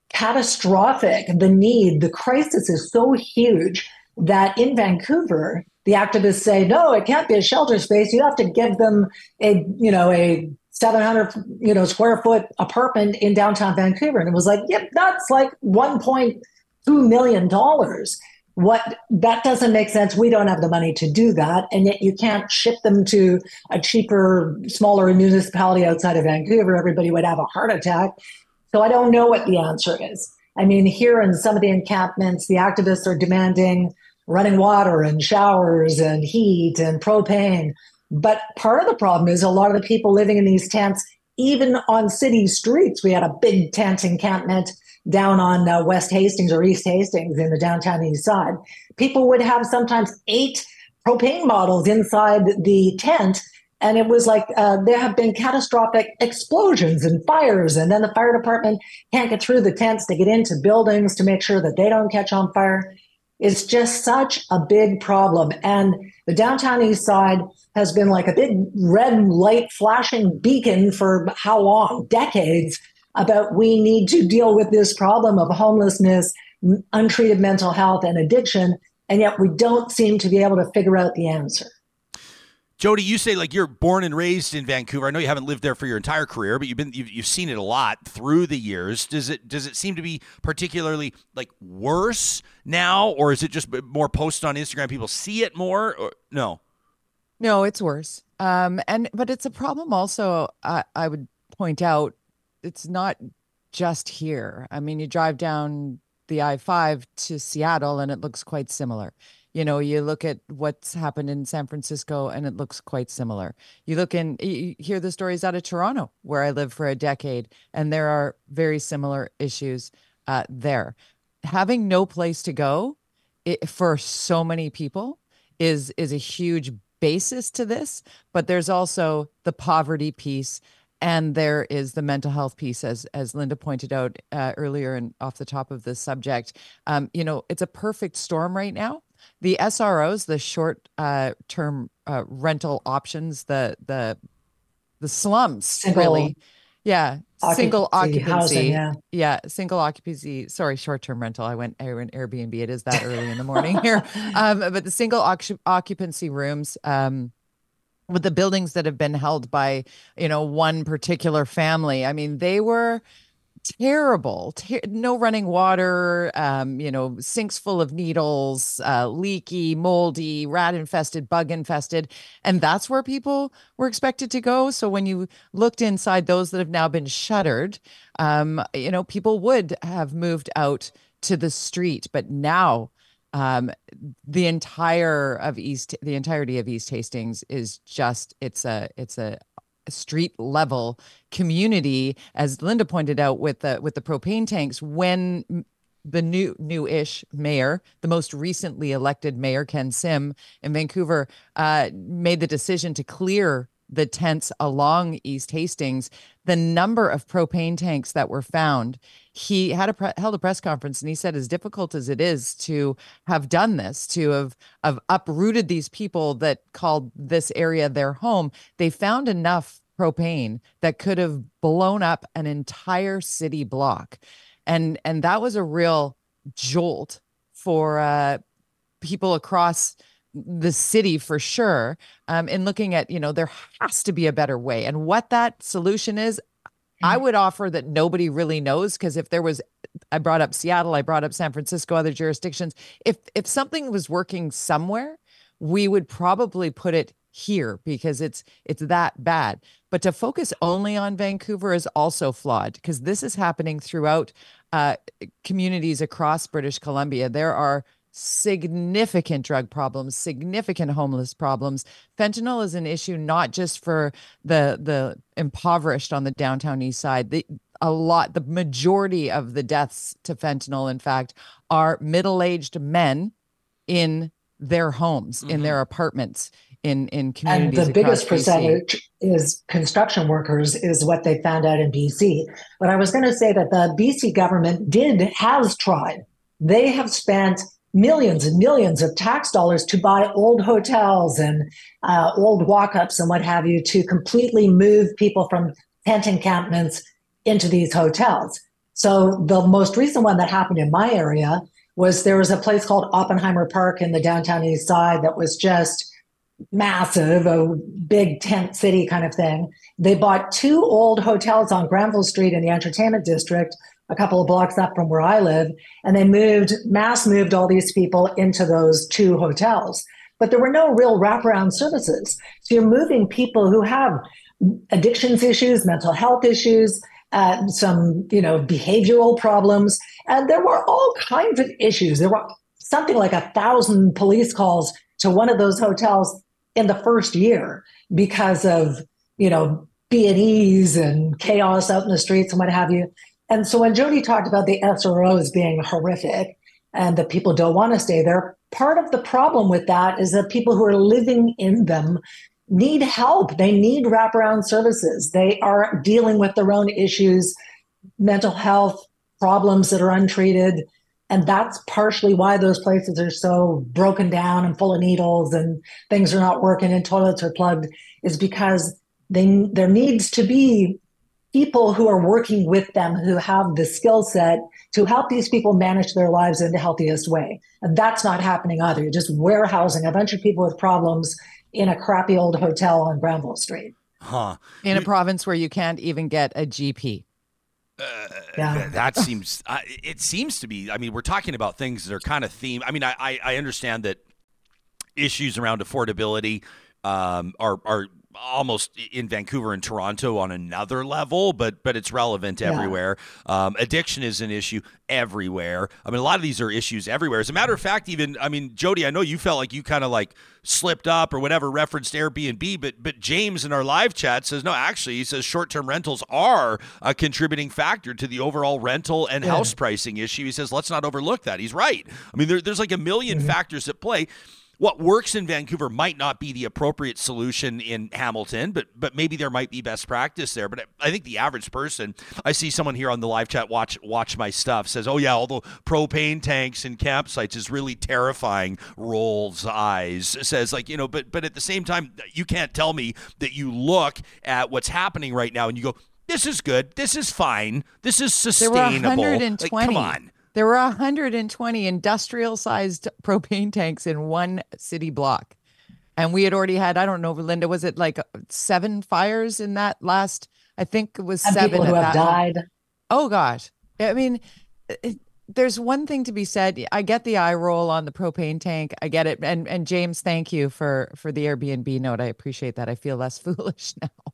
E: catastrophic. The need, the crisis is so huge that in Vancouver, the activists say, no, it can't be a shelter space. You have to give them a, you know, a 700, you know, square foot apartment in downtown Vancouver. And it was like, yep, that's like 1.2 million dollars. what that doesn't make sense. We don't have the money to do that. And yet you can't ship them to a cheaper, smaller municipality outside of Vancouver. Everybody would have a heart attack. So I don't know what the answer is. I mean, here in some of the encampments, the activists are demanding running water and showers and heat and propane. But part of the problem is a lot of the people living in these tents, even on city streets, we had a big tent encampment down on uh, West Hastings or East Hastings in the downtown east side, people would have sometimes eight propane bottles inside the tent. And it was like uh, there have been catastrophic explosions and fires. And then the fire department can't get through the tents to get into buildings to make sure that they don't catch on fire. It's just such a big problem. And the downtown east side has been like a big red light flashing beacon for how long? Decades about we need to deal with this problem of homelessness, untreated mental health, and addiction. And yet we don't seem to be able to figure out the answer.
A: Jody, you say like you're born and raised in Vancouver. I know you haven't lived there for your entire career, but you've been you've, you've seen it a lot through the years. Does it does it seem to be particularly like worse now, or is it just more posted on Instagram? People see it more, or no?
F: No, it's worse. Um, and but it's a problem also. I, I would point out it's not just here. I mean, you drive down the I 5 to Seattle and it looks quite similar. You know, you look at what's happened in San Francisco and it looks quite similar. You look in, you hear the stories out of Toronto, where I lived for a decade, and there are very similar issues uh, there. Having no place to go it, for so many people is is a huge basis to this, but there's also the poverty piece and there is the mental health piece as as lynda pointed out uh, earlier and off the top of this subject um, you know it's a perfect storm right now the sros the short uh, term uh, rental options the the the slums single really. Yeah single occupancy. housing, yeah. yeah single occupancy. Sorry short term rental. I went airbnb. It is that early in the morning here. Um, but the single occupancy rooms um, with the buildings that have been held by you know one particular family i mean they were terrible ter- no running water um, you know sinks full of needles uh, leaky moldy rat infested bug infested and that's where people were expected to go. So when you looked inside those that have now been shuttered um, you know people would have moved out to the street but now um, the entire of East, the entirety of East Hastings is just it's a it's a street level community, as Lynda pointed out with the with the propane tanks. When the new new-ish mayor, the most recently elected mayor Ken Sim in Vancouver, uh, made the decision to clear the tents along East Hastings, the number of propane tanks that were found, he had a pre- held a press conference and he said, as difficult as it is to have done this, to have have uprooted these people that called this area their home, they found enough propane that could have blown up an entire city block, and and that was a real jolt for uh, people across the city for sure um, in looking at you know there has to be a better way. And what that solution is i mm. would offer that nobody really knows because if there was i brought up seattle i brought up san francisco other jurisdictions if if something was working somewhere we would probably put it here because it's it's that bad. But to focus only on vancouver is also flawed because this is happening throughout uh, communities across british columbia. There are significant drug problems, significant homeless problems. Fentanyl is an issue not just for the the impoverished on the downtown east side. The a lot the majority of the deaths to fentanyl in fact are middle-aged men in their homes, mm-hmm. in their apartments, in in communities.
E: And the biggest percentage is construction workers, is what they found out in BC. But I was going to say that the BC government did has tried. They have spent millions and millions of tax dollars to buy old hotels and uh, old walk-ups and what have you to completely move people from tent encampments into these hotels. So the most recent one that happened in my area was there was a place called Oppenheimer Park in the downtown east side that was just massive, a big tent city kind of thing. They bought two old hotels on Granville Street in the entertainment district a couple of blocks up from where I live, and they moved, mass moved all these people into those two hotels. But there were no real wraparound services. So you're moving people who have addictions issues, mental health issues, uh, some you know behavioral problems, and there were all kinds of issues. There were something like a thousand police calls to one of those hotels in the first year because of you know B and E's and chaos out in the streets and what have you. And so when Jody talked about the SROs being horrific and that people don't want to stay there, part of the problem with that is that people who are living in them need help. They need wraparound services. They are dealing with their own issues, mental health problems that are untreated. And that's partially why those places are so broken down and full of needles and things are not working and toilets are plugged, is because they, there needs to be people who are working with them who have the skill set to help these people manage their lives in the healthiest way. And that's not happening either. You're just warehousing a bunch of people with problems in a crappy old hotel on Granville Street.
A: Huh.
F: In a province where you can't even get a GP.
A: Uh, yeah. that seems uh, it seems to be i mean we're talking about things that are kind of theme i mean i i, I understand that issues around affordability um, are are almost in Vancouver and Toronto on another level, but but it's relevant yeah. everywhere. Um, addiction is an issue everywhere. I mean, a lot of these are issues everywhere. As a matter of fact, even I mean, Jody, I know you felt like you kind of like slipped up or whatever, referenced Airbnb, but but James in our live chat says no. Actually, he says short term rentals are a contributing factor to the overall rental and yeah. house pricing issue. He says let's not overlook that. He's right. I mean, there, there's like a 1000000 mm-hmm. factors at play what works in Vancouver might not be the appropriate solution in Hamilton, but but maybe there might be best practice there. But I think the average person, I see someone here on the live chat watch watch my stuff says, "Oh yeah, all the propane tanks and campsites is really terrifying." Rolls eyes says like you know, but but at the same time, you can't tell me that you look at what's happening right now and you go, "This is good. This is fine. This is sustainable."
F: There were 120. Like, come on. There were 120 industrial sized propane tanks in one city block. And we had already had, I don't know, Lynda, was it like seven fires in that last? I think it was
E: and
F: seven.
E: People who have died.
F: Oh, gosh. I mean, it, there's one thing to be said. I get the eye roll on the propane tank. I get it. And and James, thank you for for the Airbnb note. I appreciate that. I feel less foolish now.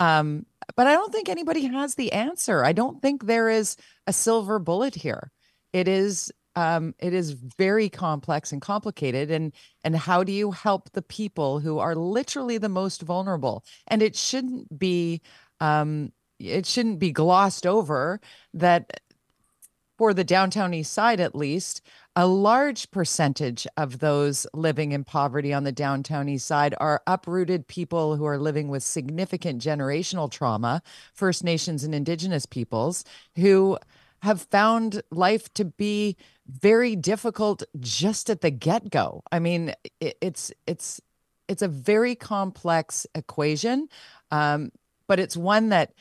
F: Um, but I don't think anybody has the answer. I don't think there is a silver bullet here it is um, it is very complex and complicated and and how do you help the people who are literally the most vulnerable? And it shouldn't be um, it shouldn't be glossed over that for the downtown east side at least a large percentage of those living in poverty on the downtown east side are uprooted people who are living with significant generational trauma first nations and indigenous peoples who have found life to be very difficult just at the get-go. I mean, it, it's it's it's a very complex equation, um, but it's one that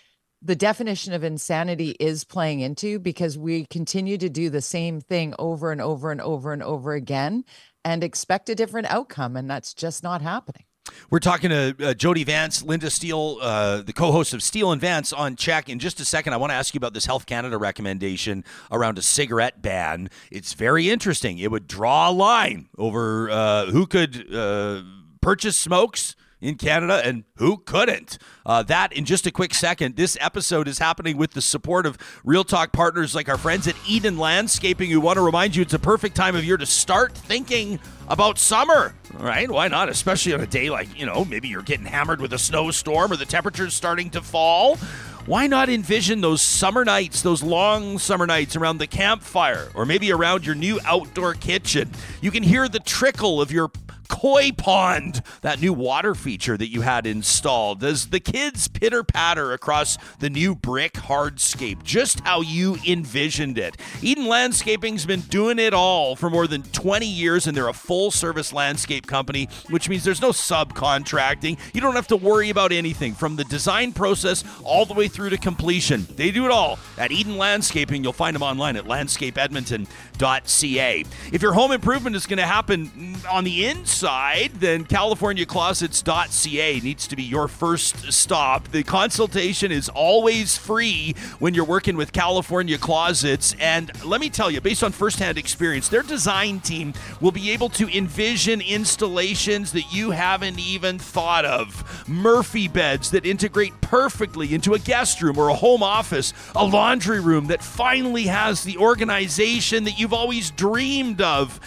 F: the definition of insanity is playing into because we continue to do the same thing over and over and over and over again and expect a different outcome, and that's just not happening.
A: We're talking to uh, Jody Vance, Lynda Steele, uh, the co-host of Steele and Vance on CHEK. In just a second, I want to ask you about this Health Canada recommendation around a cigarette ban. It's very interesting. It would draw a line over uh, who could uh, purchase smokes in Canada and who couldn't. Uh, that in just a quick second. This episode is happening with the support of Real Talk partners like our friends at Eden Landscaping who want to remind you it's a perfect time of year to start thinking about summer. Right? Why not? Especially on a day like, you know, maybe you're getting hammered with a snowstorm or the temperature's starting to fall. Why not envision those summer nights, those long summer nights around the campfire or maybe around your new outdoor kitchen? You can hear the trickle of your koi pond, that new water feature that you had installed. Does the kids pitter patter across the new brick hardscape, just how you envisioned it. Eden Landscaping's been doing it all for more than 20 years, and they're a full service landscape company, which means there's no subcontracting. You don't have to worry about anything from the design process all the way through to completion. They do it all at Eden Landscaping. You'll find them online at landscapeedmonton.ca. If your home improvement is going to happen mm, on the inside, decide, then CaliforniaClosets.ca needs to be your first stop. The consultation is always free when you're working with California Closets. And let me tell you, based on firsthand experience, their design team will be able to envision installations that you haven't even thought of. Murphy beds that integrate perfectly into a guest room or a home office, a laundry room that finally has the organization that you've always dreamed of.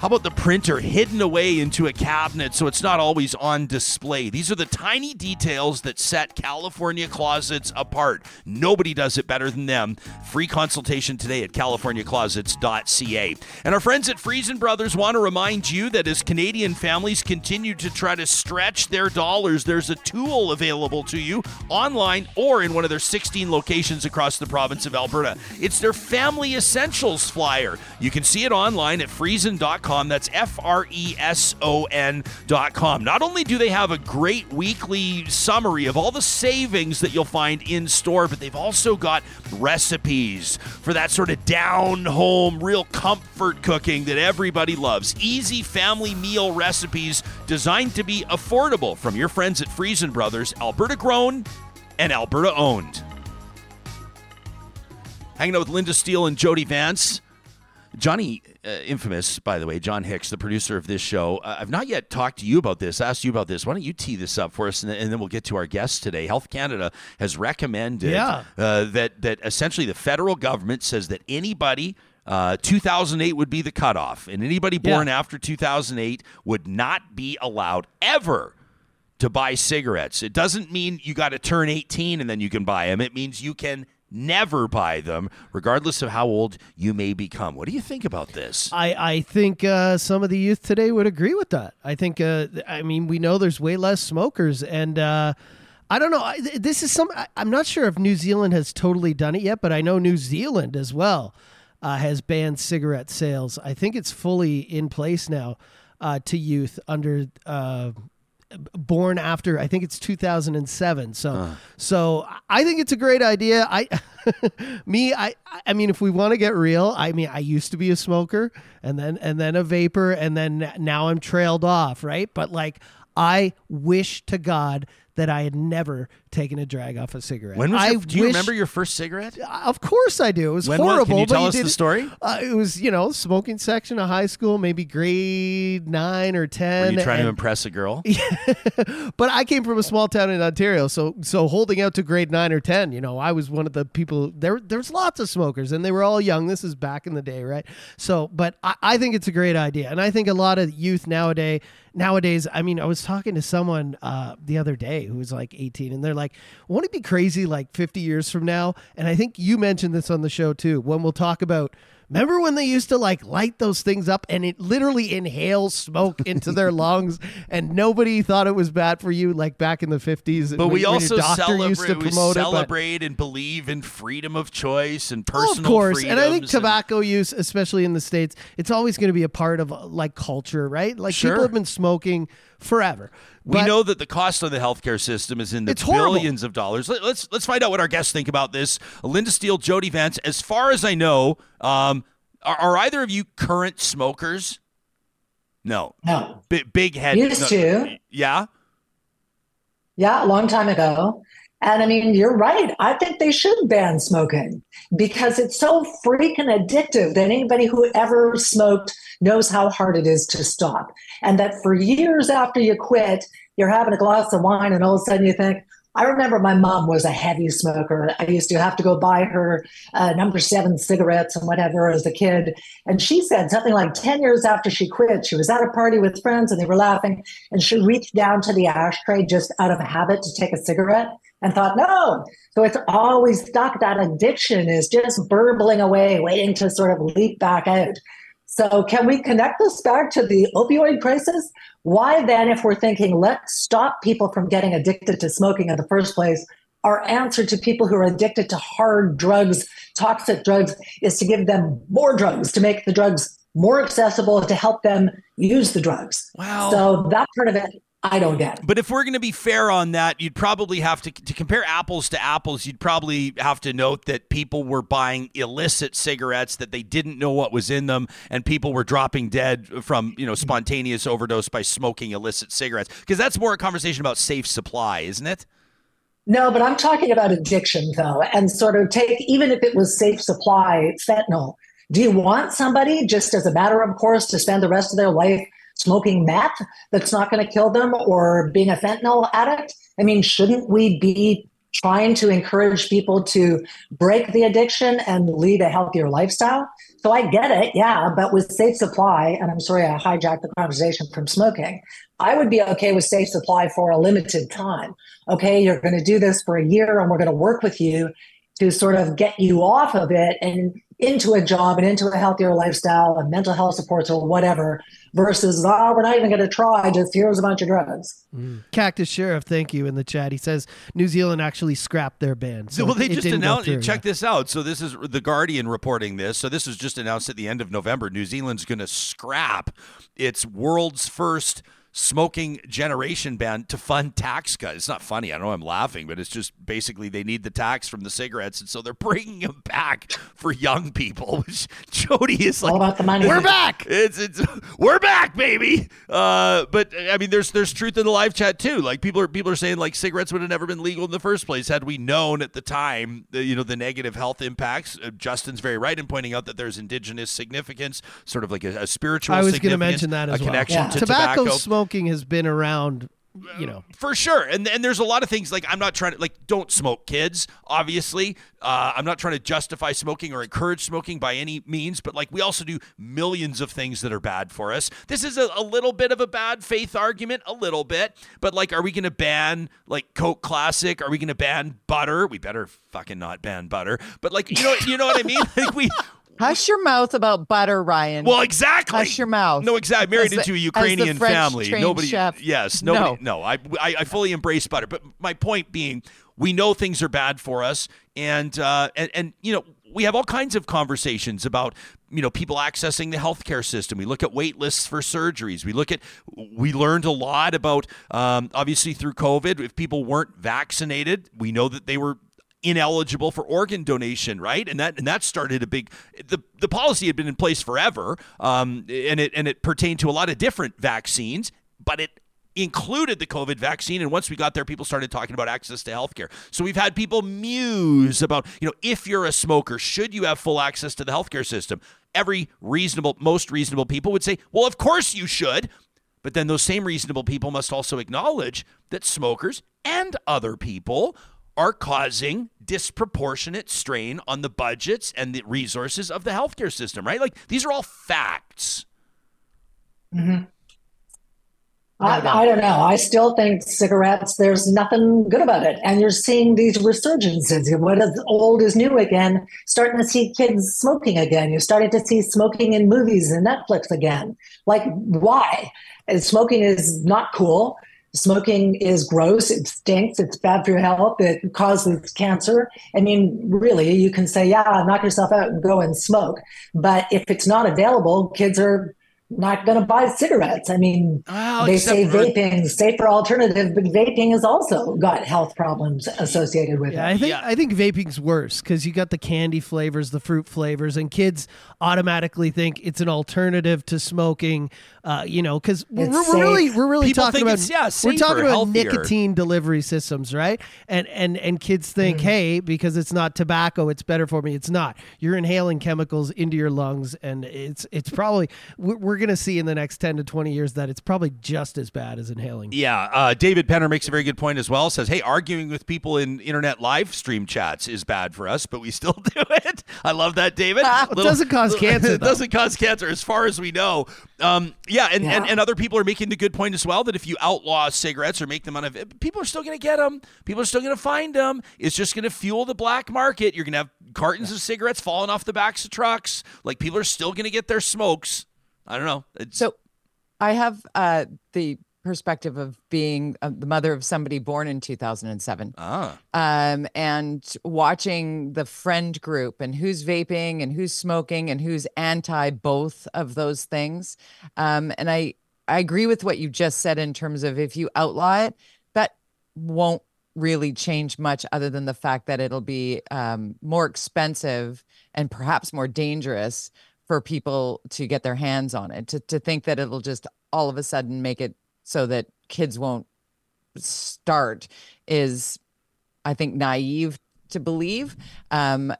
A: How about the printer hidden away into a cabinet so it's not always on display? These are the tiny details that set California Closets apart. Nobody does it better than them. Free consultation today at californiaclosets.ca. And our friends at Freson Brothers want to remind you that as Canadian families continue to try to stretch their dollars, there's a tool available to you online or in one of their 16 locations across the province of Alberta. It's their Family Essentials flyer. You can see it online at freson.com. That's F R E S O N.com. Not only do they have a great weekly summary of all the savings that you'll find in store, but they've also got recipes for that sort of down home, real comfort cooking that everybody loves. Easy family meal recipes designed to be affordable from your friends at Freson Brothers, Alberta grown and Alberta owned. Hanging out with Lynda Steele and Jody Vance. Johnny, uh, infamous, by the way, John Hicks, the producer of this show. Uh, I've not yet talked to you about this, asked you about this. Why don't you tee this up for us, and, and then we'll get to our guest today. Health Canada has recommended
D: Yeah.
A: uh, that that essentially the federal government says that anybody. Uh, 2008 would be the cutoff, and anybody born
D: Yeah.
A: after 2008 would not be allowed ever to buy cigarettes. It doesn't mean you got to turn 18 and then you can buy them. It means you can never buy them, regardless of how old you may become. What do you think about this?
D: I, I think uh, some of the youth today would agree with that. I think, uh, I mean, we know there's way less smokers, and uh, I don't know. I, this is some. I, I'm not sure if New Zealand has totally done it yet, but I know New Zealand as well uh, has banned cigarette sales. I think it's fully in place now uh, to youth under. Uh, born after I think it's 2007 so so I think it's a great idea. I me I I mean if we want to get real I mean I used to be a smoker and then and then a vapor and then now I'm trailed off right? But like I wish to God that I had never taken a drag off a cigarette
A: When was
D: I
A: your, do you
D: wish-
A: remember your first cigarette?
D: of course I do. It was
A: When was-
D: horrible.
A: can you tell us
D: did
A: the story?
D: Uh, it was, you know, smoking section of high school, maybe grade nine or ten.
A: Were you trying to impress a girl?
D: but I came from a small town in Ontario, so so holding out to grade nine or ten, you know, I was one of the people. There, there's lots of smokers, and they were all young. This is back in the day, right? So, but I, I think it's a great idea, and I think a lot of youth nowadays, nowadays, I mean, I was talking to someone uh, the other day who was like 18, and they're like, "Won't it be crazy like 50 years from now?" And I think you mentioned this on the show too, when we'll talk about. Remember when they used to like light those things up and it literally inhales smoke into their lungs and nobody thought it was bad for you like back in the 50s
A: But
D: when-
A: we also
D: doctor used to
A: celebrate, we
D: promote it, but-
A: and believe in freedom of choice and
D: Oh,
A: personal
D: of course, and I think tobacco use, especially in the states, it's always going to be a part of uh, like culture, right? Like
A: Sure.
D: people have been smoking forever.
A: We
D: But-
A: know that the cost of the healthcare system is in the
D: It's horrible.
A: billions of dollars. Let, us let's find out what our guests think about this. Lynda Steele, Jody Vance. As far as I know, um, are, are either of you current smokers? No.
E: No.
A: B- big head.
E: Used
A: no-
E: to.
A: Yeah.
E: Yeah, a long time ago. And I mean, you're right. I think they should ban smoking because it's so freaking addictive that anybody who ever smoked knows how hard it is to stop. And that for years after you quit, you're having a glass of wine and all of a sudden you think, I remember my mom was a heavy smoker. I used to have to go buy her uh, number seven cigarettes and whatever as a kid. And she said something like 10 years after she quit, she was at a party with friends and they were laughing. And she reached down to the ashtray just out of habit to take a cigarette and thought, no. So it's always stuck. That addiction is just burbling away, waiting to sort of leap back out. So, can we connect this back to the opioid crisis? Why then, if we're thinking, let's stop people from getting addicted to smoking in the first place, our answer to people who are addicted to hard drugs, toxic drugs, is to give them more drugs, to make the drugs more accessible, to help them use the drugs.
A: Wow.
E: So, that part of it I don't get.
A: But if we're going to be fair on that, you'd probably have to to compare apples to apples. You'd probably have to note that people were buying illicit cigarettes that they didn't know what was in them, and people were dropping dead from you know spontaneous overdose by smoking illicit cigarettes. Because that's more a conversation about safe supply, isn't it?
E: No, but I'm talking about addiction though, and sort of take even if it was safe supply fentanyl. Do you want somebody just as a matter of course to spend the rest of their life smoking meth that's not going to kill them or being a fentanyl addict? I mean, shouldn't we be trying to encourage people to break the addiction and lead a healthier lifestyle? So I get it, yeah, but with safe supply, and I'm sorry I hijacked the conversation from smoking, I would be okay with safe supply for a limited time. Okay, you're going to do this for a year and we're going to work with you to sort of get you off of it and into a job and into a healthier lifestyle and mental health supports or whatever versus oh we're not even going to try just here's a bunch of drugs.
D: Mm. cactus sheriff thank you in the chat. He says new zealand actually scrapped their ban so
A: well they just announced through, check yeah. this out. So this is the guardian reporting this. So this was just announced at the end of november. New zealand's going to scrap its world's first smoking generation ban to fund tax cuts. It's not funny. I know I'm laughing, but it's just basically they need the tax from the cigarettes, and so they're bringing them back for young people. Which Jody is like,
E: All about the money.
A: We're back. It's it's we're back, baby. Uh, but I mean, there's there's truth in the live chat too. Like people are people are saying like cigarettes would have never been legal in the first place had we known at the time, the, you know, the negative health impacts. Uh, Justin's very right in pointing out that there's indigenous significance, sort of like a, a spiritual.
D: I was going to mention that as
A: a connection.
D: Yeah.
A: to
D: tobacco,
A: tobacco.
D: Smoke smoking has been around you know.
A: For sure. And and there's a lot of things like i'm not trying to like don't smoke kids obviously. Uh, i'm not trying to justify smoking or encourage smoking by any means but like we also do millions of things that are bad for us. This is a, a little bit of a bad faith argument a little bit but like are we going to ban like coke classic? Are we going to ban butter? We better fucking not ban butter. But like you know you know what i mean? Like we
F: Hush your mouth about butter, Ryan.
A: Well, exactly.
F: Hush your mouth.
A: No, exactly. Married into a Ukrainian family. Nobody.
F: Chef.
A: Yes. Nobody. No. no I, I, I fully embrace butter. But my point being, we know things are bad for us, and uh, and and you know we have all kinds of conversations about you know people accessing the healthcare system. We look at wait lists for surgeries. We look at we learned a lot about um, obviously through COVID. If people weren't vaccinated, we know that they were ineligible for organ donation, right? And that and that started a big. The the policy had been in place forever, um, and it and it pertained to a lot of different vaccines, but it included the COVID vaccine. And once we got there, people started talking about access to healthcare. So we've had people muse about, you know, if you're a smoker, should you have full access to the healthcare system? Every reasonable, most reasonable people would say, well, of course you should. But then those same reasonable people must also acknowledge that smokers and other people are causing disproportionate strain on the budgets and the resources of the healthcare system, right? Like these are all facts.
E: Mm-hmm. I, I, don't know. I still think cigarettes, there's nothing good about it. And you're seeing these resurgences. What is old is new again. Starting to see kids smoking again. You're starting to see smoking in movies and Netflix again. Like, why? And smoking is not cool. Smoking is gross. It stinks. It's bad for your health. It causes cancer. I mean, really, you can say, yeah, knock yourself out and go and smoke. But if it's not available, kids are not going to buy cigarettes. I mean, oh, they say vaping safer alternative, but vaping has also got health problems associated with
D: yeah,
E: it.
D: I think yeah. I think vaping's worse because you got the candy flavors, the fruit flavors, and kids automatically think it's an alternative to smoking. Uh, you know, because we're, we're, really we're really
A: People
D: talking about
A: yeah, safer,
D: we're talking about
A: healthier.
D: nicotine delivery systems, right? And and and kids think, mm. hey, because it's not tobacco, it's better for me. It's not. You're inhaling chemicals into your lungs, and it's it's probably we're going to see in the next 10 to 20 years that it's probably just as bad as inhaling.
A: Yeah. Uh, David Penner makes a very good point as well. Says, hey, arguing with people in internet live stream chats is bad for us, but we still do it. I love that, David.
D: it doesn't cause cancer.
A: it doesn't cause cancer as far as we know. Um, yeah, and, yeah. And, and other people are making the good point as well that if you outlaw cigarettes or make them unavailable, people are still going to get them. People are still going to find them. It's just going to fuel the black market. You're going to have cartons of cigarettes falling off the backs of trucks. Like people are still going to get their smokes. I don't know. It's-
F: so I have uh, the perspective of being uh, the mother of somebody born in 2007
A: ah.
F: um, and watching the friend group and who's vaping and who's smoking and who's anti both of those things um, and i I agree with what you just said in terms of if you outlaw it, that won't really change much other than the fact that it'll be um, more expensive and perhaps more dangerous for people to get their hands on it. To, to think that it'll just all of a sudden make it so that kids won't start is, I think, naive to believe. Um,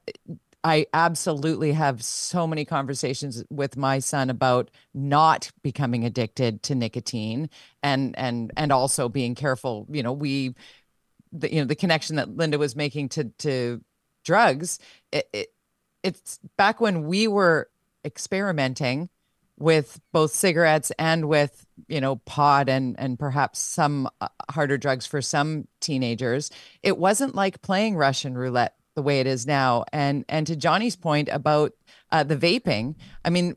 F: I absolutely have so many conversations with my son about not becoming addicted to nicotine and and and also being careful. You know, we the you know the connection that Lynda was making to to drugs. It, it it's back when we were experimenting with both cigarettes and with you know pot and and perhaps some uh, harder drugs for some teenagers it wasn't like playing russian roulette the way it is now. And and to Johnny's point about uh, the vaping, I mean,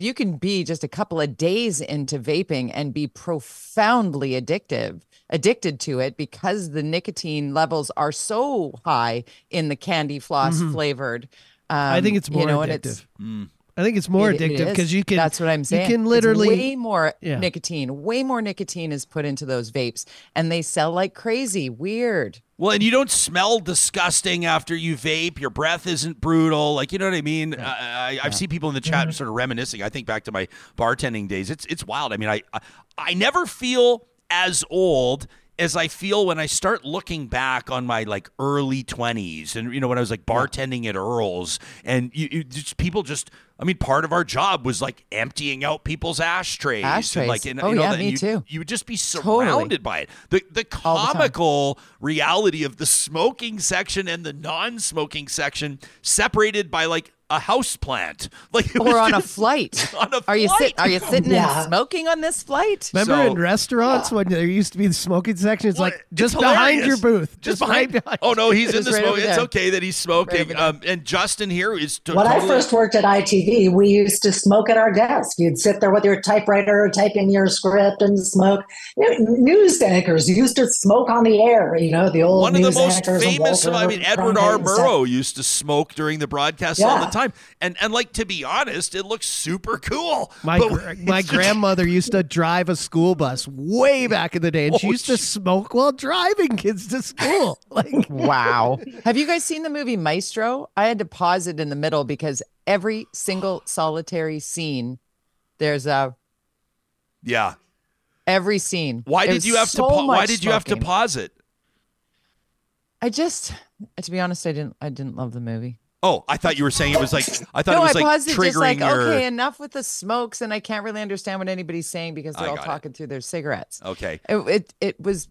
F: you can be just a couple of days into vaping and be profoundly addictive addicted to it because the nicotine levels are so high in the candy floss
D: Mhm.
F: flavored um,
D: I think it's more
F: you know, and
D: addictive.
F: it's
D: I think it's more
F: it- it
D: addictive because you can.
F: That's what I'm saying.
D: You can
F: It's
D: literally.
F: way more
D: Yeah.
F: nicotine. Way more nicotine is put into those vapes, and they sell like crazy. Weird.
A: Well, and you don't smell disgusting after you vape. Your breath isn't brutal. Like, you know what I mean? I, I, I've seen people in the chat mm-hmm. sort of reminiscing. I think back to my bartending days. It's it's wild. I mean, I, I I never feel as old as I feel when I start looking back on my like early 20s and you know when I was like bartending at Earl's and you, you just people just I mean part of our job was like emptying out people's ashtrays, and
F: Ashtrays.
A: like and,
F: Oh,
A: you know,
F: yeah,
A: that-
F: me
A: you,
F: too.
A: you would just be
F: Totally.
A: surrounded by it. The the
F: All the
A: comical reality of the smoking section and the non-smoking section separated by like a house plant. Like it was
F: Or on a flight.
A: on a
F: Are you
A: flight.
F: sit? Are you sitting
E: Yeah.
F: and smoking on this flight?
D: Remember
A: So-
D: in restaurants when there used to be the smoking section? It's
A: Well,
D: like
A: it's
D: just behind your booth.
A: Just behind.
D: right behind.
A: Oh no, he's in
F: was
A: the
F: right
A: smoke. It's okay that he's smoking.
F: over there.
A: um, and Justin here is to-
E: When I
A: totally-
E: first worked at ITV, we used to smoke at our desk. You'd sit there with your typewriter, type in your script, and smoke. You know, News anchors used to smoke on the air. You know, the old
A: one of the most famous.
E: Walter
A: I mean, Edward R.
E: and.
A: Murrow used to smoke during the broadcast all the
E: Yeah.
A: Time, and and like to be honest, it looks super cool.
D: My gr- my
A: just-
D: grandmother used to drive a school bus way back in the day, and she
A: Oh,
D: used to smoke while driving kids to school. Like
F: Wow. Have you guys seen the movie Maestro? I had to pause it in the middle because every single solitary scene, there's a
A: Yeah.
F: every scene.
A: Why did you have to? Pa- why
F: much
A: did you have to pause it?
F: I just, to be honest, I didn't. I didn't love the movie.
A: Oh, I thought you were saying it was like I thought
F: no,
A: it was
F: I
A: like
F: paused
A: triggering
F: just like
A: your.
F: okay, enough with the smokes, and I can't really understand what anybody's saying because they're
A: I
F: all
A: got it.
F: talking through their cigarettes.
A: Okay.
F: It, it it was,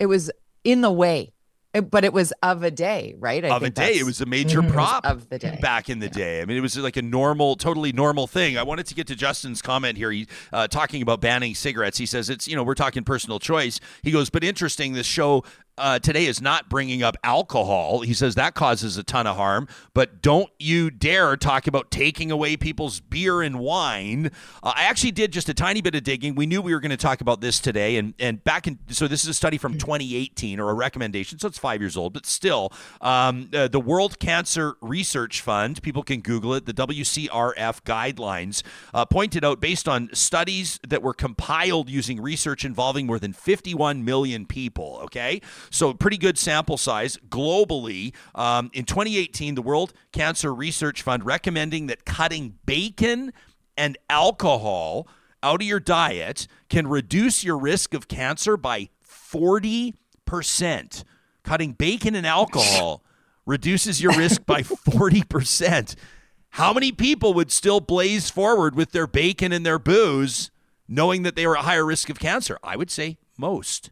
F: it was in the way, It- but it was of a day, right? I
A: of a day. It was a major prop
F: of the day.
A: back in the day. I mean, it was like a normal, totally normal thing. I wanted to get to Justin's comment here. He uh, talking about banning cigarettes. He says it's you know we're talking personal choice. He goes, but interesting. This show. Uh, today is not bringing up alcohol. He says that causes a ton of harm, but don't you dare talk about taking away people's beer and wine. Uh, I actually did just a tiny bit of digging. We knew we were going to talk about this today, and and back in so this is a study from 2018 or a recommendation, so it's five years old, but still, um, uh, the World Cancer Research Fund, people can Google it, the WCRF guidelines uh, pointed out based on studies that were compiled using research involving more than 51 million people. Okay, so pretty good sample size globally. Um, in 2018, the World Cancer Research Fund recommending that cutting bacon and alcohol out of your diet can reduce your risk of cancer by 40%. Cutting bacon and alcohol reduces your risk by 40%. How many people would still blaze forward with their bacon and their booze knowing that they were at higher risk of cancer? I would say most.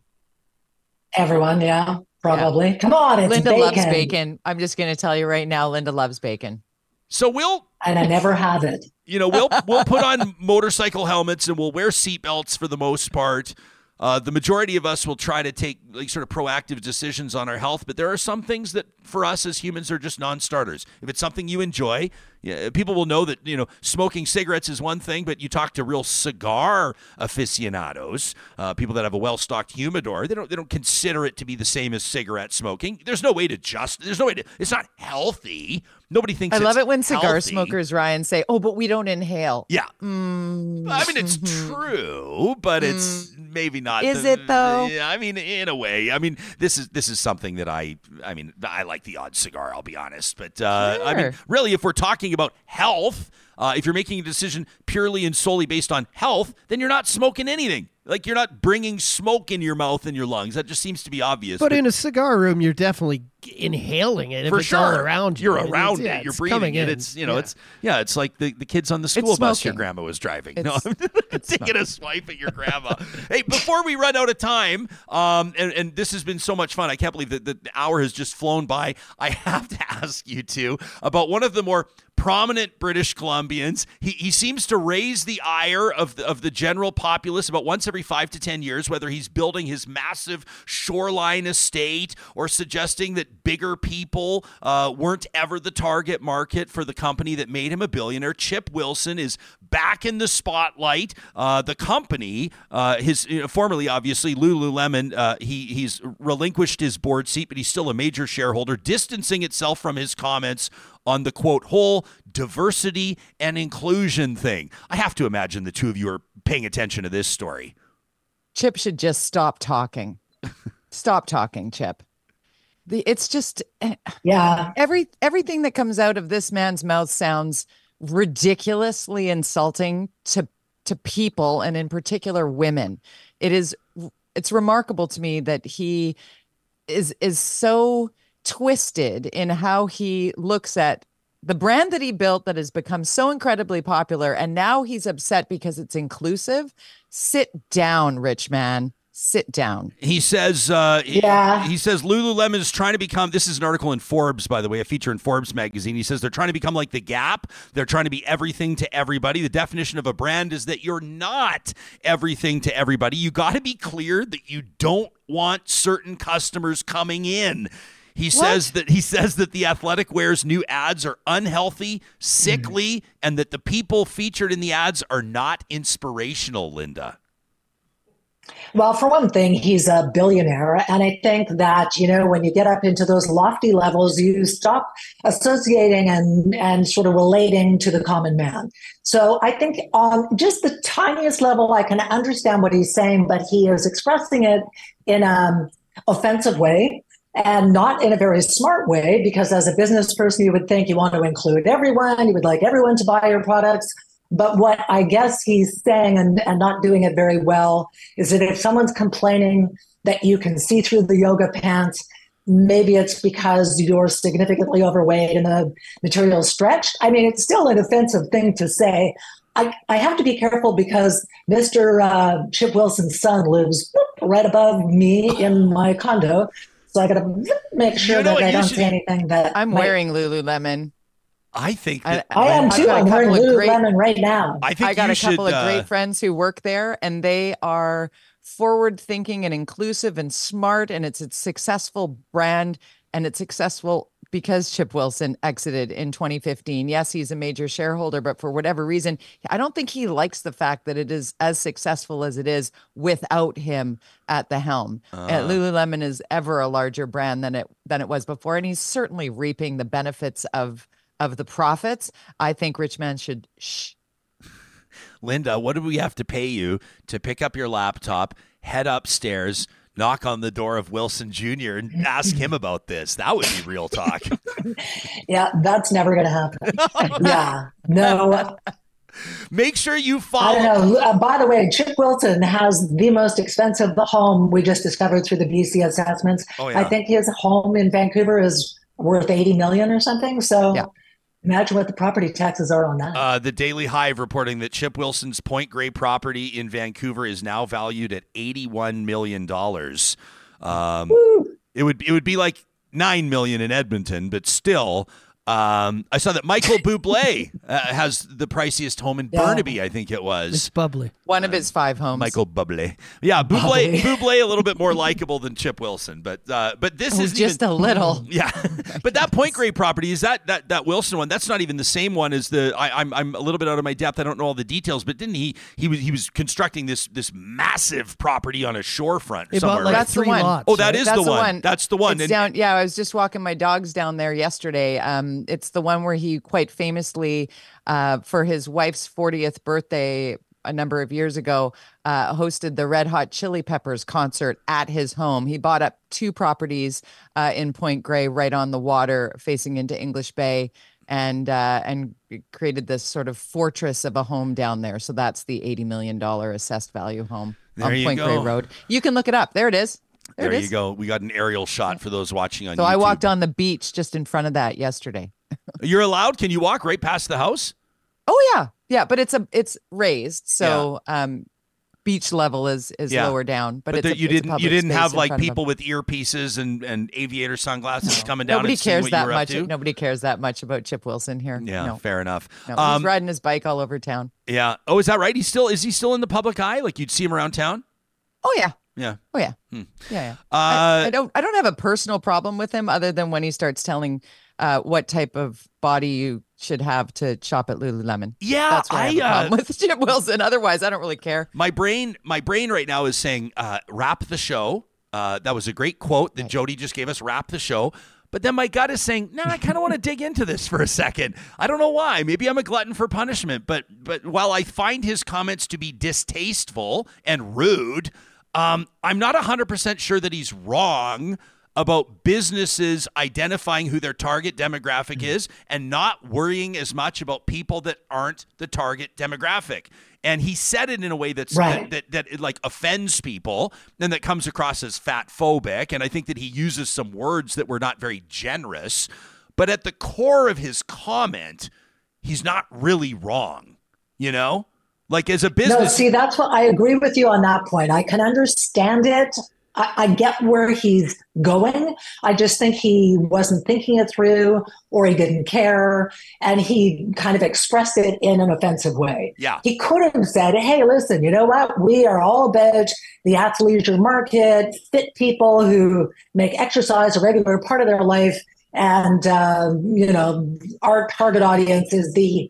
E: Everyone, yeah, probably. Come on, it's
F: Lynda
E: bacon.
F: loves bacon. I'm just going to tell you right now, Lynda loves bacon.
A: So we'll
E: and I never have it.
A: you know we'll we'll put on motorcycle helmets and we'll wear seatbelts for the most part. Uh, the majority of us will try to take like sort of proactive decisions on our health, but there are some things that for us as humans are just non-starters. If it's something you enjoy, yeah, people will know that you know smoking cigarettes is one thing, but you talk to real cigar aficionados, uh, people that have a well-stocked humidor, they don't they don't consider it to be the same as cigarette smoking. There's no way to just. There's no way to. It's not healthy. Nobody thinks.
F: I love it when cigar
A: healthy.
F: smokers, Ryan, say, "Oh, but we don't inhale."
A: Yeah.
F: Mm,
A: I mean, it's
F: mhm.
A: true, but it's maybe not.
F: Is
A: the-
F: it, though?
A: Yeah, I mean, in a way. I mean, this is this is something that I. I mean, I like the odd cigar. I'll be honest, but uh, I mean, really, if we're talking about health, uh, if you're making a decision purely and solely based on health, then you're not smoking anything. Like you're not bringing smoke in your mouth and your lungs. That just seems to be obvious.
D: But in a cigar room, you're definitely inhaling it. If
A: for
D: it's
A: sure,
D: all around you,
A: You're around
D: yeah,
A: it. You're breathing it.
D: in.
A: It's you know,
D: Yeah.
A: it's yeah, it's like the, the kids on the school bus your grandma was driving. no,
F: It's-
A: I'm taking a swipe at your grandma. hey, before we run out of time, um, and, and this has been so much fun. I can't believe that the hour has just flown by. I have to ask you two about one of the more prominent British Columbians. He, he seems to raise the ire of the, of the general populace about once every five to 10 years, whether he's building his massive shoreline estate or suggesting that bigger people uh, weren't ever the target market for the company that made him a billionaire. Chip Wilson is back in the spotlight. Uh, the company, uh, his you know, formerly obviously Lululemon, uh, he he's relinquished his board seat, but he's still a major shareholder, distancing itself from his comments on the quote whole diversity and inclusion thing. I have to imagine the two of you are paying attention to this story.
F: Chip should just stop talking. stop talking, Chip. The it's just eh,
E: Yeah.
F: every everything that comes out of this man's mouth sounds ridiculously insulting to to people and in particular women. It is it's remarkable to me that he is is so twisted in how he looks at the brand that he built that has become so incredibly popular and now he's upset because it's inclusive. Sit down, rich man. Sit down.
A: He says, uh,
E: Yeah.
A: He, says Lululemon is trying to become. This is an article in Forbes, by the way, a feature in Forbes magazine. He says they're trying to become like the Gap. They're trying to be everything to everybody. The definition of a brand is that you're not everything to everybody. You got to be clear that you don't want certain customers coming in. He says that he says that the athletic wear's new ads are unhealthy, sickly, and that the people featured in the ads are not inspirational, Lynda.
E: Well, for one thing, he's a billionaire. And I think that, you know, when you get up into those lofty levels, you stop associating and, and sort of relating to the common man. So I think on just the tiniest level, I can understand what he's saying, but he is expressing it in an um, offensive way and not in a very smart way, because as a business person, you would think you want to include everyone, you would like everyone to buy your products. But what I guess he's saying and, and not doing it very well is that if someone's complaining that you can see through the yoga pants, maybe it's because you're significantly overweight and the material stretched. I mean, it's still an offensive thing to say. I, I have to be careful because Mr. Uh, Chip Wilson's son lives whoop, right above me in my condo. So I got to make sure
A: You know
E: that I don't say anything that
F: I'm
E: might-
F: wearing Lululemon.
A: I think
F: I,
A: that
E: I am
F: I've
E: too.
F: got a
E: I'm wearing
F: couple of great-
E: Lululemon right now.
A: I think
F: I got
A: you
F: a couple
A: should,
F: of
A: uh,
F: great friends who work there, and they are forward thinking and inclusive and smart, and it's a successful brand, and it's successful because Chip Wilson exited in 2015. Yes, he's a major shareholder, but for whatever reason, I don't think he likes the fact that it is as successful as it is without him at the helm. Uh, Lululemon is ever a larger brand than it than it was before, and he's certainly reaping the benefits of of the profits. I think Rich Man should shh.
A: Lynda, what do we have to pay you to pick up your laptop, head upstairs, knock on the door of Wilson Jr. and ask him about this? That would be real talk.
E: Yeah, that's never going to happen. yeah, no.
A: Make sure you
E: I
A: follow.
E: don't know. Uh, by the way, Chip Wilson has the most expensive home we just discovered through the BC assessments.
A: Oh, yeah.
E: I think his home in Vancouver is worth 80 million or something. So
F: Yeah.
E: Imagine what the property taxes are on that.
A: Uh, the Daily Hive reporting that Chip Wilson's Point Grey property in Vancouver is now valued at eighty-one million dollars. Um, it would it would be like nine million in Edmonton, but still. Um, I saw that Michael Bublé uh, has the priciest home in
E: Yeah.
A: Burnaby. I think it was.
D: It's bubbly.
F: One of his five homes.
A: Michael Bublé. Yeah, Bublé.
E: Bublé.
A: Bublé a little bit more likable than Chip Wilson, but uh, but this
F: Oh,
A: is
F: just a little.
A: yeah. but that Point Grey property is that that that Wilson one. That's not even the same one as the. I, I'm I'm a little bit out of my depth. I don't know all the details, but didn't he? He was he was constructing this this massive property on a shorefront
D: They
A: somewhere.
D: bought like
A: right?
F: That's the one.
D: lots.
A: Oh, that
D: right?
A: is
F: That's
A: the one. That's the one.
F: It's
A: And-
F: down. Yeah, I was just walking my dogs down there yesterday. Um, it's the one where he quite famously, uh, for his wife's 40th birthday a number of years ago, uh, hosted the Red Hot Chili Peppers concert at his home. He bought up two properties uh, in Point Grey, right on the water, facing into English Bay. And uh, and created this sort of fortress of a home down there. So that's the eighty million dollar assessed value home
A: There
F: on Point Grey. Road. You can look it up. There it is. There,
A: There
F: it
A: you
F: is.
A: go. We got an aerial shot for those watching on
F: So
A: YouTube.
F: I walked on the beach just in front of that yesterday.
A: You're allowed. Can you walk right past the house?
F: Oh yeah, yeah, but it's a it's raised, so um, beach level is is
A: Yeah.
F: lower down. But,
A: But there-
F: a,
A: you didn't. You didn't have like
F: front of them.
A: people with earpieces and and aviator sunglasses coming down.
F: Nobody cares that much. Nobody cares that much about Chip Wilson here.
A: Yeah,
F: no,
A: fair enough.
F: no.
A: Um,
F: he's riding his bike all over town.
A: yeah. Oh, is that right? He's still. Is he still in the public eye? Like you'd see him around town?
F: Oh yeah,
A: Yeah.
F: oh yeah,
A: Hmm.
F: yeah, yeah.
A: Uh,
F: I, I don't I don't have a personal problem with him other than when he starts telling uh, what type of body you should have to shop at Lululemon.
A: yeah.
F: That's why I,
A: I.
F: have a
A: uh,
F: problem with Chip Wilson. Otherwise, I don't really care.
A: my brain. My brain right now is saying, uh, "Wrap the show." Uh, that was a great quote that
F: Right.
A: Jody just gave us. Wrap the show. But then my gut is saying, "No, I kind of want to dig into this for a second. I don't know why. Maybe I'm a glutton for punishment. But but while I find his comments to be distasteful and rude, um, I'm not 100 percent sure that he's wrong about businesses identifying who their target demographic
F: Mm-hmm.
A: is and not worrying as much about people that aren't the target demographic. And he said it in a way that's
E: Right.
A: that, that, that it like offends people and that comes across as fat phobic. And I think that he uses some words that were not very generous. But at the core of his comment, he's not really wrong. You know? Like as a
E: No,
A: business
E: see, that's what I agree with you on that point. I can understand it. I, I get where he's going. I just think he wasn't thinking it through or he didn't care. And he kind of expressed it in an offensive way.
A: Yeah.
E: He could have said, hey, listen, you know what? We are all about the athleisure market, fit people who make exercise a regular part of their life. And, uh, you know, our target audience is the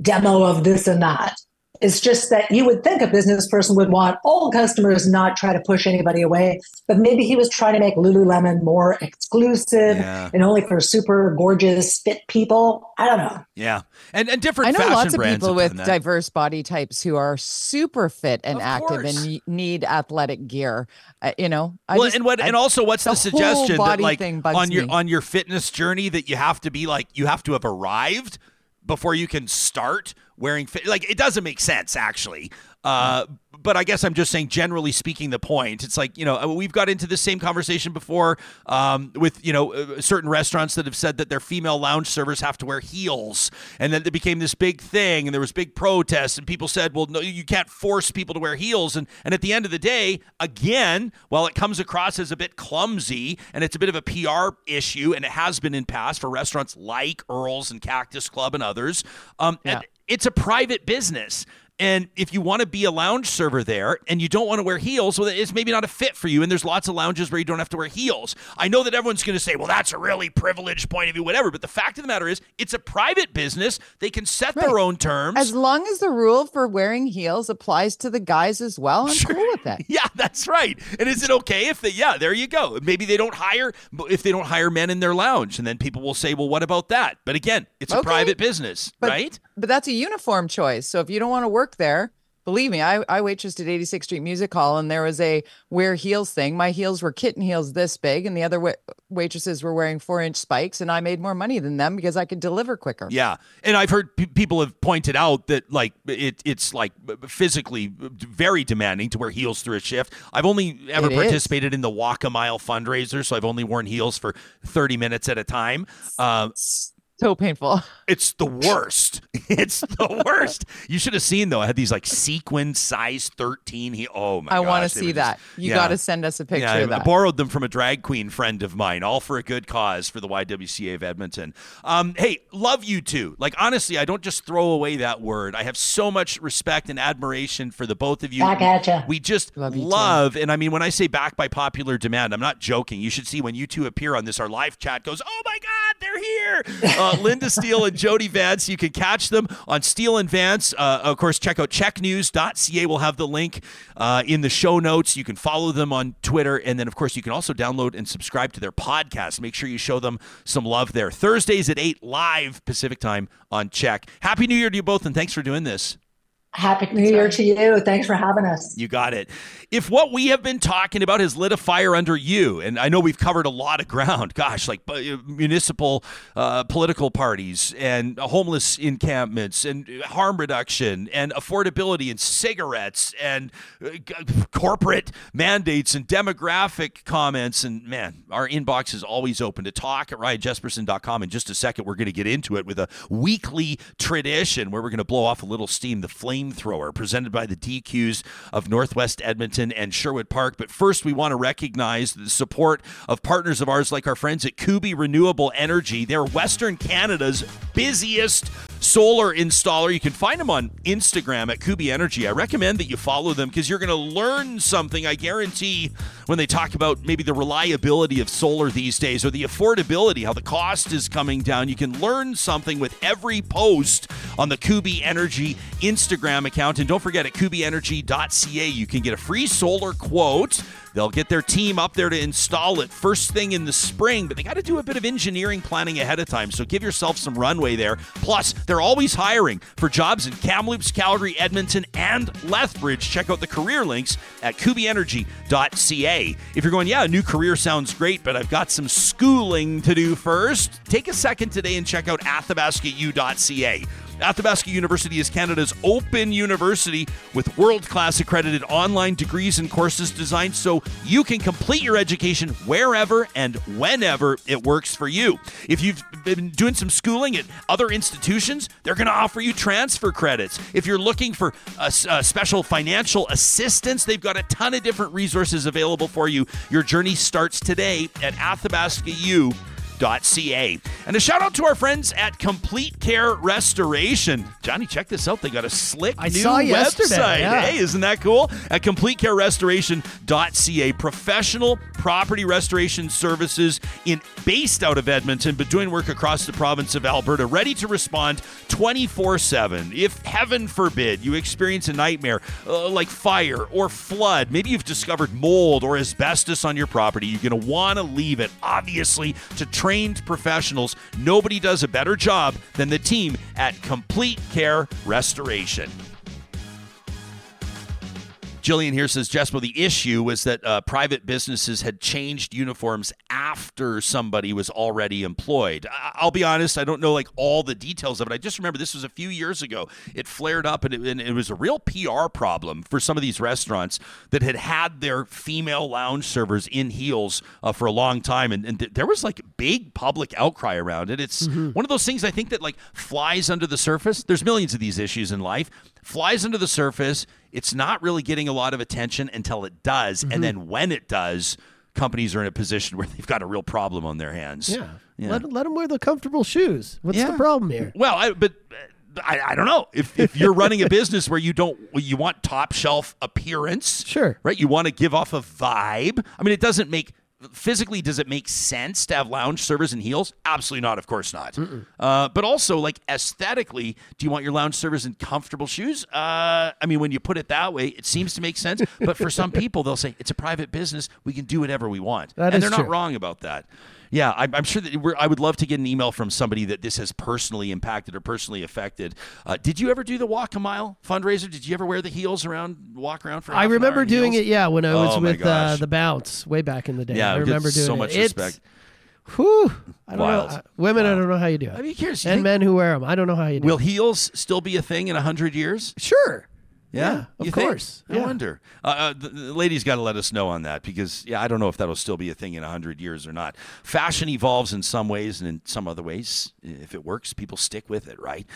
E: demo of this and that. It's just that you would think a business person would want all customers, not try to push anybody away. But maybe he was trying to make Lululemon more exclusive
A: Yeah.
E: and only for super gorgeous, fit people. I don't know.
A: Yeah. And and different
F: I know
A: fashion
F: lots of people with diverse body types who are super fit and
A: Of
F: active
A: course.
F: and need athletic gear. Uh, you know, I
A: well,
F: just-
A: and what,
F: I-
A: and also, what's the,
F: the
A: suggestion that
F: body
A: like
F: thing bugs
A: on your
F: me.
A: on your fitness journey that you have to be like you have to have arrived before you can start wearing? Like it doesn't make sense actually. Uh, but I guess I'm just saying, generally speaking, the point. It's like you know uh, we've got into the same conversation before um, with you know uh, certain restaurants that have said that their female lounge servers have to wear heels, and then it became this big thing, and there was big protests, and people said, well, no, you can't force people to wear heels, and and at the end of the day, again, while it comes across as a bit clumsy and it's a bit of a PR issue, and it has been in past for restaurants like Earl's and Cactus Club and others, um,
F: Yeah.
A: It's a private business. And if you want to be a lounge server there and you don't want to wear heels, well, it's maybe not a fit for you. And there's lots of lounges where you don't have to wear heels. I know that everyone's going to say, well, that's a really privileged point of view, whatever. But the fact of the matter is, it's a private business. They can set their own terms.
F: as long as the rule for wearing heels applies to the guys as well, I'm cool with that.
A: Yeah, that's right. And is it okay if they? Yeah, there you go. Maybe they don't hire if they don't hire men in their lounge, and then people will say, "Well, what about that?" But again, it's a private business,
F: But,
A: right?
F: But that's a uniform choice. So if you don't want to work there, believe me, I, I waitressed at 86th Street Music Hall and there was a wear heels thing. My heels were kitten heels this big, and the other wa- waitresses were wearing four inch spikes, and I made more money than them because I could deliver quicker.
A: Yeah, and I've heard pe- people have pointed out that like it, it's like physically very demanding to wear heels through a shift. I've only ever
F: It is.
A: participated in the walk a mile fundraiser, so I've only worn heels for thirty minutes at a time. Um,
F: so painful.
A: It's the worst. It's the worst. You should have seen though. I had these like sequin size 13. He oh my god.
F: I want to see
A: were just-
F: that. You
A: yeah.
F: got to send us a picture
A: Yeah, I
F: of that.
A: I borrowed them from a drag queen friend of mine, all for a good cause for the YWCA of Edmonton. Um, hey, love you two. Like honestly, I don't just throw away that word. I have so much respect and admiration for the both of you.
E: Back at ya.
A: We just
F: Love you
A: love, and I mean when I say back by popular demand, I'm not joking. You should see when you two appear on this. Our live chat goes, "Oh my God, they're here!" Uh, Lynda Steele and Jody Vance. You can catch them on Steele and Vance. Uh, of course, check out cheknews.ca. We'll have the link uh, in the show notes. You can follow them on Twitter, and then of course you can also download and subscribe to their podcast. Make sure you show them some love there. Thursdays at eight live Pacific time on CHEK. Happy New Year to you both, and thanks for doing this.
E: Happy New Year to you. Thanks for having us.
A: You got it. If what we have been talking about has lit a fire under you, and I know we've covered a lot of ground, gosh, like uh, municipal uh, political parties and homeless encampments and harm reduction and affordability and cigarettes and uh, corporate mandates and demographic comments, and man, our inbox is always open to talk at ryanjespersen.com. In just a second, we're going to get into it with a weekly tradition where we're going to blow off a little steam, the flamethrower, presented by the DQs of Northwest Edmonton and Sherwood Park. But first, we want to recognize the support of partners of ours like our friends at Kuby Renewable Energy. They're Western Canada's busiest solar installer. You can find them on Instagram at Kuby Energy. I recommend that you follow them because you're going to learn something, I guarantee, when they talk about maybe the reliability of solar these days or the affordability, how the cost is coming down. You can learn something with every post on the Kuby Energy Instagram account. And don't forget at kubyenergy.ca, you can get a free solar quote. They'll get their team up there to install it first thing in the spring, but they got to do a bit of engineering planning ahead of time. So give yourself some runway there. Plus, they're always hiring for jobs in Kamloops, Calgary, Edmonton, and Lethbridge. Check out the career links at kubyenergy.ca. If you're going, yeah, a new career sounds great, but I've got some schooling to do first, take a second today and check out athabascau.ca. Athabasca University is Canada's open university with world class accredited online degrees and courses designed so you can complete your education wherever and whenever it works for you. If you've been doing some schooling at other institutions, they're going to offer you transfer credits. If you're looking for a, a special financial assistance, they've got a ton of different resources available for you. Your journey starts today at Athabasca U. Ca. And a shout out to our friends at Complete Care Restoration. Johnny, check this out. They got a slick
D: I
A: new website.
D: yeah.
A: Hey, isn't that cool? At CompleteCareRestoration.ca. Professional property restoration services in based out of Edmonton, but doing work across the province of Alberta, ready to respond 24-7. If heaven forbid you experience a nightmare uh, like fire or flood, maybe you've discovered mold or asbestos on your property, you're going to want to leave it, obviously, to trained professionals. Nobody does a better job than the team at Complete Care Restoration. Jillian here says, Jespo, the issue was that uh, private businesses had changed uniforms after somebody was already employed. I- I'll be honest, I don't know like all the details of it. I just remember this was a few years ago. It flared up and it, and it was a real PR problem for some of these restaurants that had had their female lounge servers in heels uh, for a long time. And, and th- there was like big public outcry around it. It's one of those things I think that like flies under the surface. There's millions of these issues in life. Flies under the surface. It's not really getting a lot of attention until it does. And then when it does, companies are in a position where they've got a real problem on their hands.
D: Yeah.
A: Yeah.
D: Let, let them wear the comfortable shoes. What's
A: Yeah.
D: the problem here?
A: Well, I, but uh, I, I don't know if, if you're running a business where you don't you want top shelf appearance,
D: Sure.
A: right? You want to give off a vibe. I mean, it doesn't make physically does it make sense to have lounge servers and heels? Absolutely not. Of course not. Uh, but also, like aesthetically, do you want your lounge servers in comfortable shoes? Uh, I mean, when you put it that way, it seems to make sense. But for some people, they'll say it's a private business. We can do whatever we want,
D: That
A: and
D: is
A: they're not
D: true.
A: wrong about that. Yeah, I'm, I'm sure that we're, I would love to get an email from somebody that this has personally impacted or personally affected. Uh, did you ever do the walk a mile fundraiser? Did you ever wear the heels around, walk around for?
D: I remember doing it, yeah, when I was
A: Oh,
D: with uh, the Bounce way back in the day.
A: Yeah,
D: I remember doing it.
A: so
D: it.
A: much
D: It's-
A: respect.
D: Whew, I don't
A: Wild.
D: know. Uh, Women, I don't know how you do it.
A: I'd be curious.
D: and men who wear them, I don't know how you do it.
A: will
D: it.
A: heels still be a thing in hundred years?
D: Sure.
A: Yeah,
D: of
A: You think?
D: course.
A: I
D: Yeah.
A: wonder. Uh, uh, the, the ladies got to let us know on that because, yeah, I don't know if that'll still be a thing in 100 years or not. Fashion evolves in some ways, and in some other ways, if it works, people stick with it, right?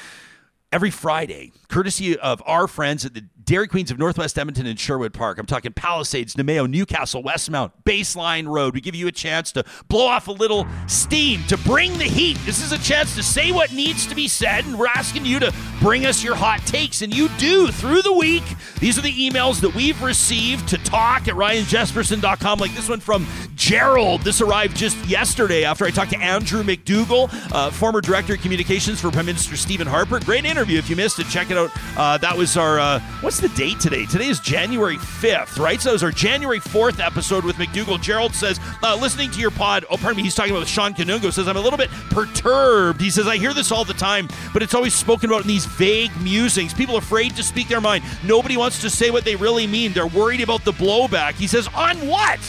A: Every Friday, courtesy of our friends at the Dairy Queens of Northwest Edmonton and Sherwood Park. I'm talking Palisades, Namao, Newcastle, Westmount, Baseline Road. We give you a chance to blow off a little steam, to bring the heat. This is a chance to say what needs to be said, and we're asking you to bring us your hot takes, and you do through the week. These are the emails that we've received to talk at ryanjespersen.com, like this one from Gerald. This arrived just yesterday after I talked to Andrew MacDougall, uh, former director of communications for Prime Minister Stephen Harper. Great interview. If you missed it, check it out. Uh, that was our, uh, what's the date today? Today is January 5th, right? So it was our January 4th episode with MacDougall. Gerald says, uh, listening to your pod, oh, pardon me, he's talking about Sean Canungo, says, I'm a little bit perturbed. He says, I hear this all the time, but it's always spoken about in these vague musings. People afraid to speak their mind. Nobody wants to say what they really mean. They're worried about the blowback. He says, on what?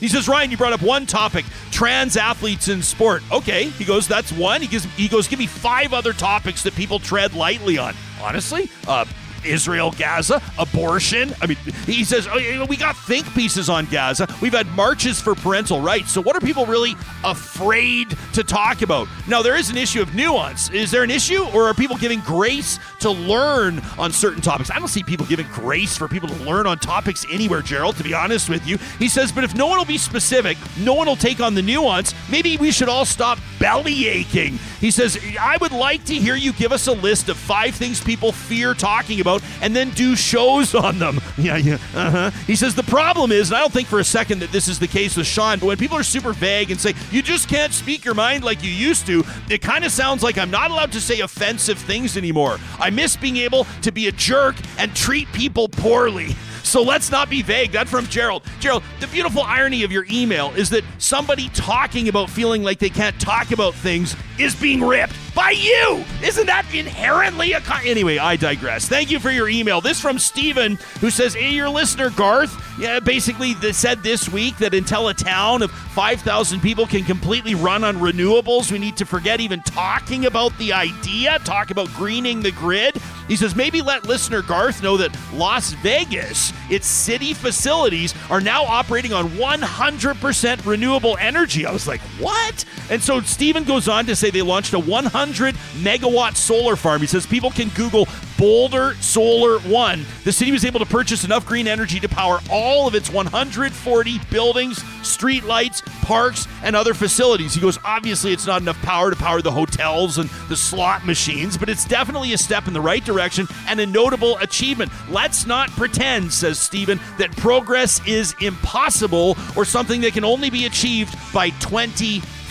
A: He says, Ryan, you brought up one topic, trans athletes in sport. Okay. He goes, that's one. He gives he goes, give me five other topics that people tread lightly on. Honestly, uh, Israel, Gaza, abortion. I mean, he says, oh, we got think pieces on Gaza. We've had marches for parental rights. So, what are people really afraid to talk about? Now, there is an issue of nuance. Is there an issue, or are people giving grace to learn on certain topics? I don't see people giving grace for people to learn on topics anywhere, Gerald, to be honest with you. He says, but if no one will be specific, no one will take on the nuance, maybe we should all stop belly aching. He says, I would like to hear you give us a list of five things people fear talking about and then do shows on them. Yeah, yeah. Uh-huh. He says, the problem is, and I don't think for a second that this is the case with Sean, but when people are super vague and say, you just can't speak your mind like you used to, it kind of sounds like I'm not allowed to say offensive things anymore. I miss being able to be a jerk and treat people poorly. So let's not be vague. That's from Gerald. Gerald, the beautiful irony of your email is that somebody talking about feeling like they can't talk about things is being ripped by you. Isn't that inherently a con- anyway? I digress. Thank you for your email. This from Steven, who says, "Hey, your listener Garth, yeah, basically they said this week that until a town of 5,000 people can completely run on renewables, we need to forget even talking about the idea. Talk about greening the grid." He says, maybe let listener Garth know that Las Vegas, its city facilities, are now operating on 100% renewable energy. I was like, what? And so Steven goes on to say they launched a 100 megawatt solar farm. He says people can Google Boulder Solar One. The city was able to purchase enough green energy to power all of its 140 buildings, street lights, parks, and other facilities. He goes, obviously, it's not enough power to power the hotels and the slot machines, but it's definitely a step in the right direction and a notable achievement. Let's not pretend, says Stephen, that progress is impossible or something that can only be achieved by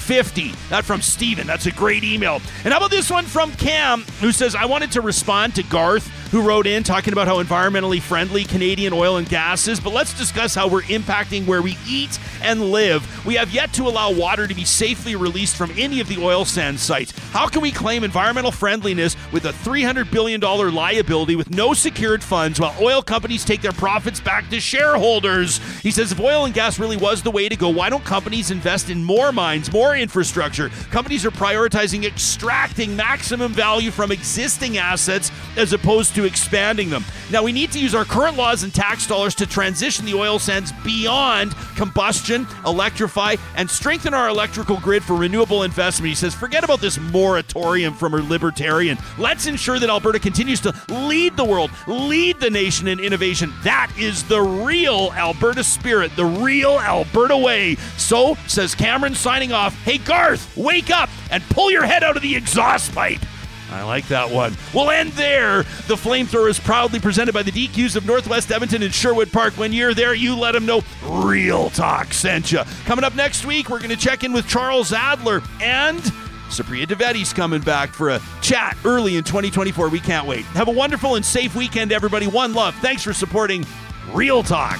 A: 2050. That from Steven. That's a great email. And how about this one from Cam, who says, I wanted to respond to Garth, who wrote in talking about how environmentally friendly Canadian oil and gas is, but let's discuss how we're impacting where we eat and live. We have yet to allow water to be safely released from any of the oil sand sites. How can we claim environmental friendliness with a $300 billion liability with no secured funds while oil companies take their profits back to shareholders? He says if oil and gas really was the way to go, why don't companies invest in more mines, more infrastructure? Companies are prioritizing extracting maximum value from existing assets as opposed to expanding them. Now, we need to use our current laws and tax dollars to transition the oil sands beyond combustion, electrify, and strengthen our electrical grid for renewable investment. He says, forget about this moratorium from a libertarian. Let's ensure that Alberta continues to lead the world, lead the nation in innovation. That is the real Alberta spirit, the real Alberta way. So, says Cameron, signing off, hey, Garth, wake up and pull your head out of the exhaust pipe. I like that one. We'll end there. The flamethrower is proudly presented by the DQs of Northwest Edmonton and Sherwood Park. When you're there, you let them know Real Talk sent you. Coming up next week, we're going to check in with Charles Adler and Supriya Dwivedi's coming back for a chat early in 2024. We can't wait. Have a wonderful and safe weekend, everybody. One love. Thanks for supporting Real Talk.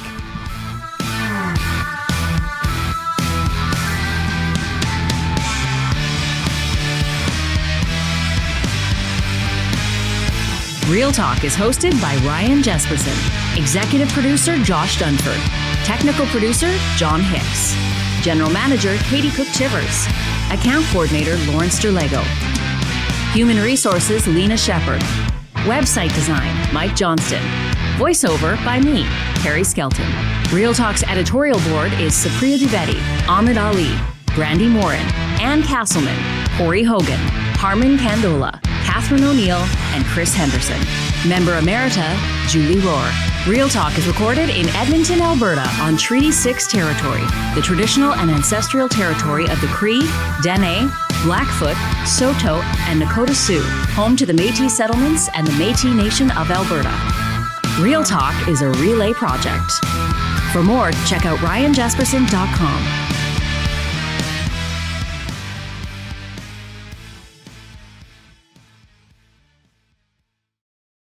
C: Real Talk is hosted by Ryan Jespersen, executive producer Josh Dunford, technical producer John Hicks, general manager Katie Cook Chivers, account coordinator Lawrence Derlego, human resources Lena Shepard, website design Mike Johnston, Voiceover by me, Carrie Skelton. Real Talk's editorial board is Supriya Dwivedi, Ahmed Ali, Brandi Morin, Ann Castleman, Corey Hogan, Harmon Candola, Catherine O'Neill, and Chris Henderson. Member Emerita, Julie Rohr. Real Talk is recorded in Edmonton, Alberta on Treaty 6 territory, the traditional and ancestral territory of the Cree, Dene, Blackfoot, Saulteaux, and Nakota Sioux, home to the Metis settlements and the Metis Nation of Alberta. Real Talk is a relay project. For more, check out ryanjespersen.com.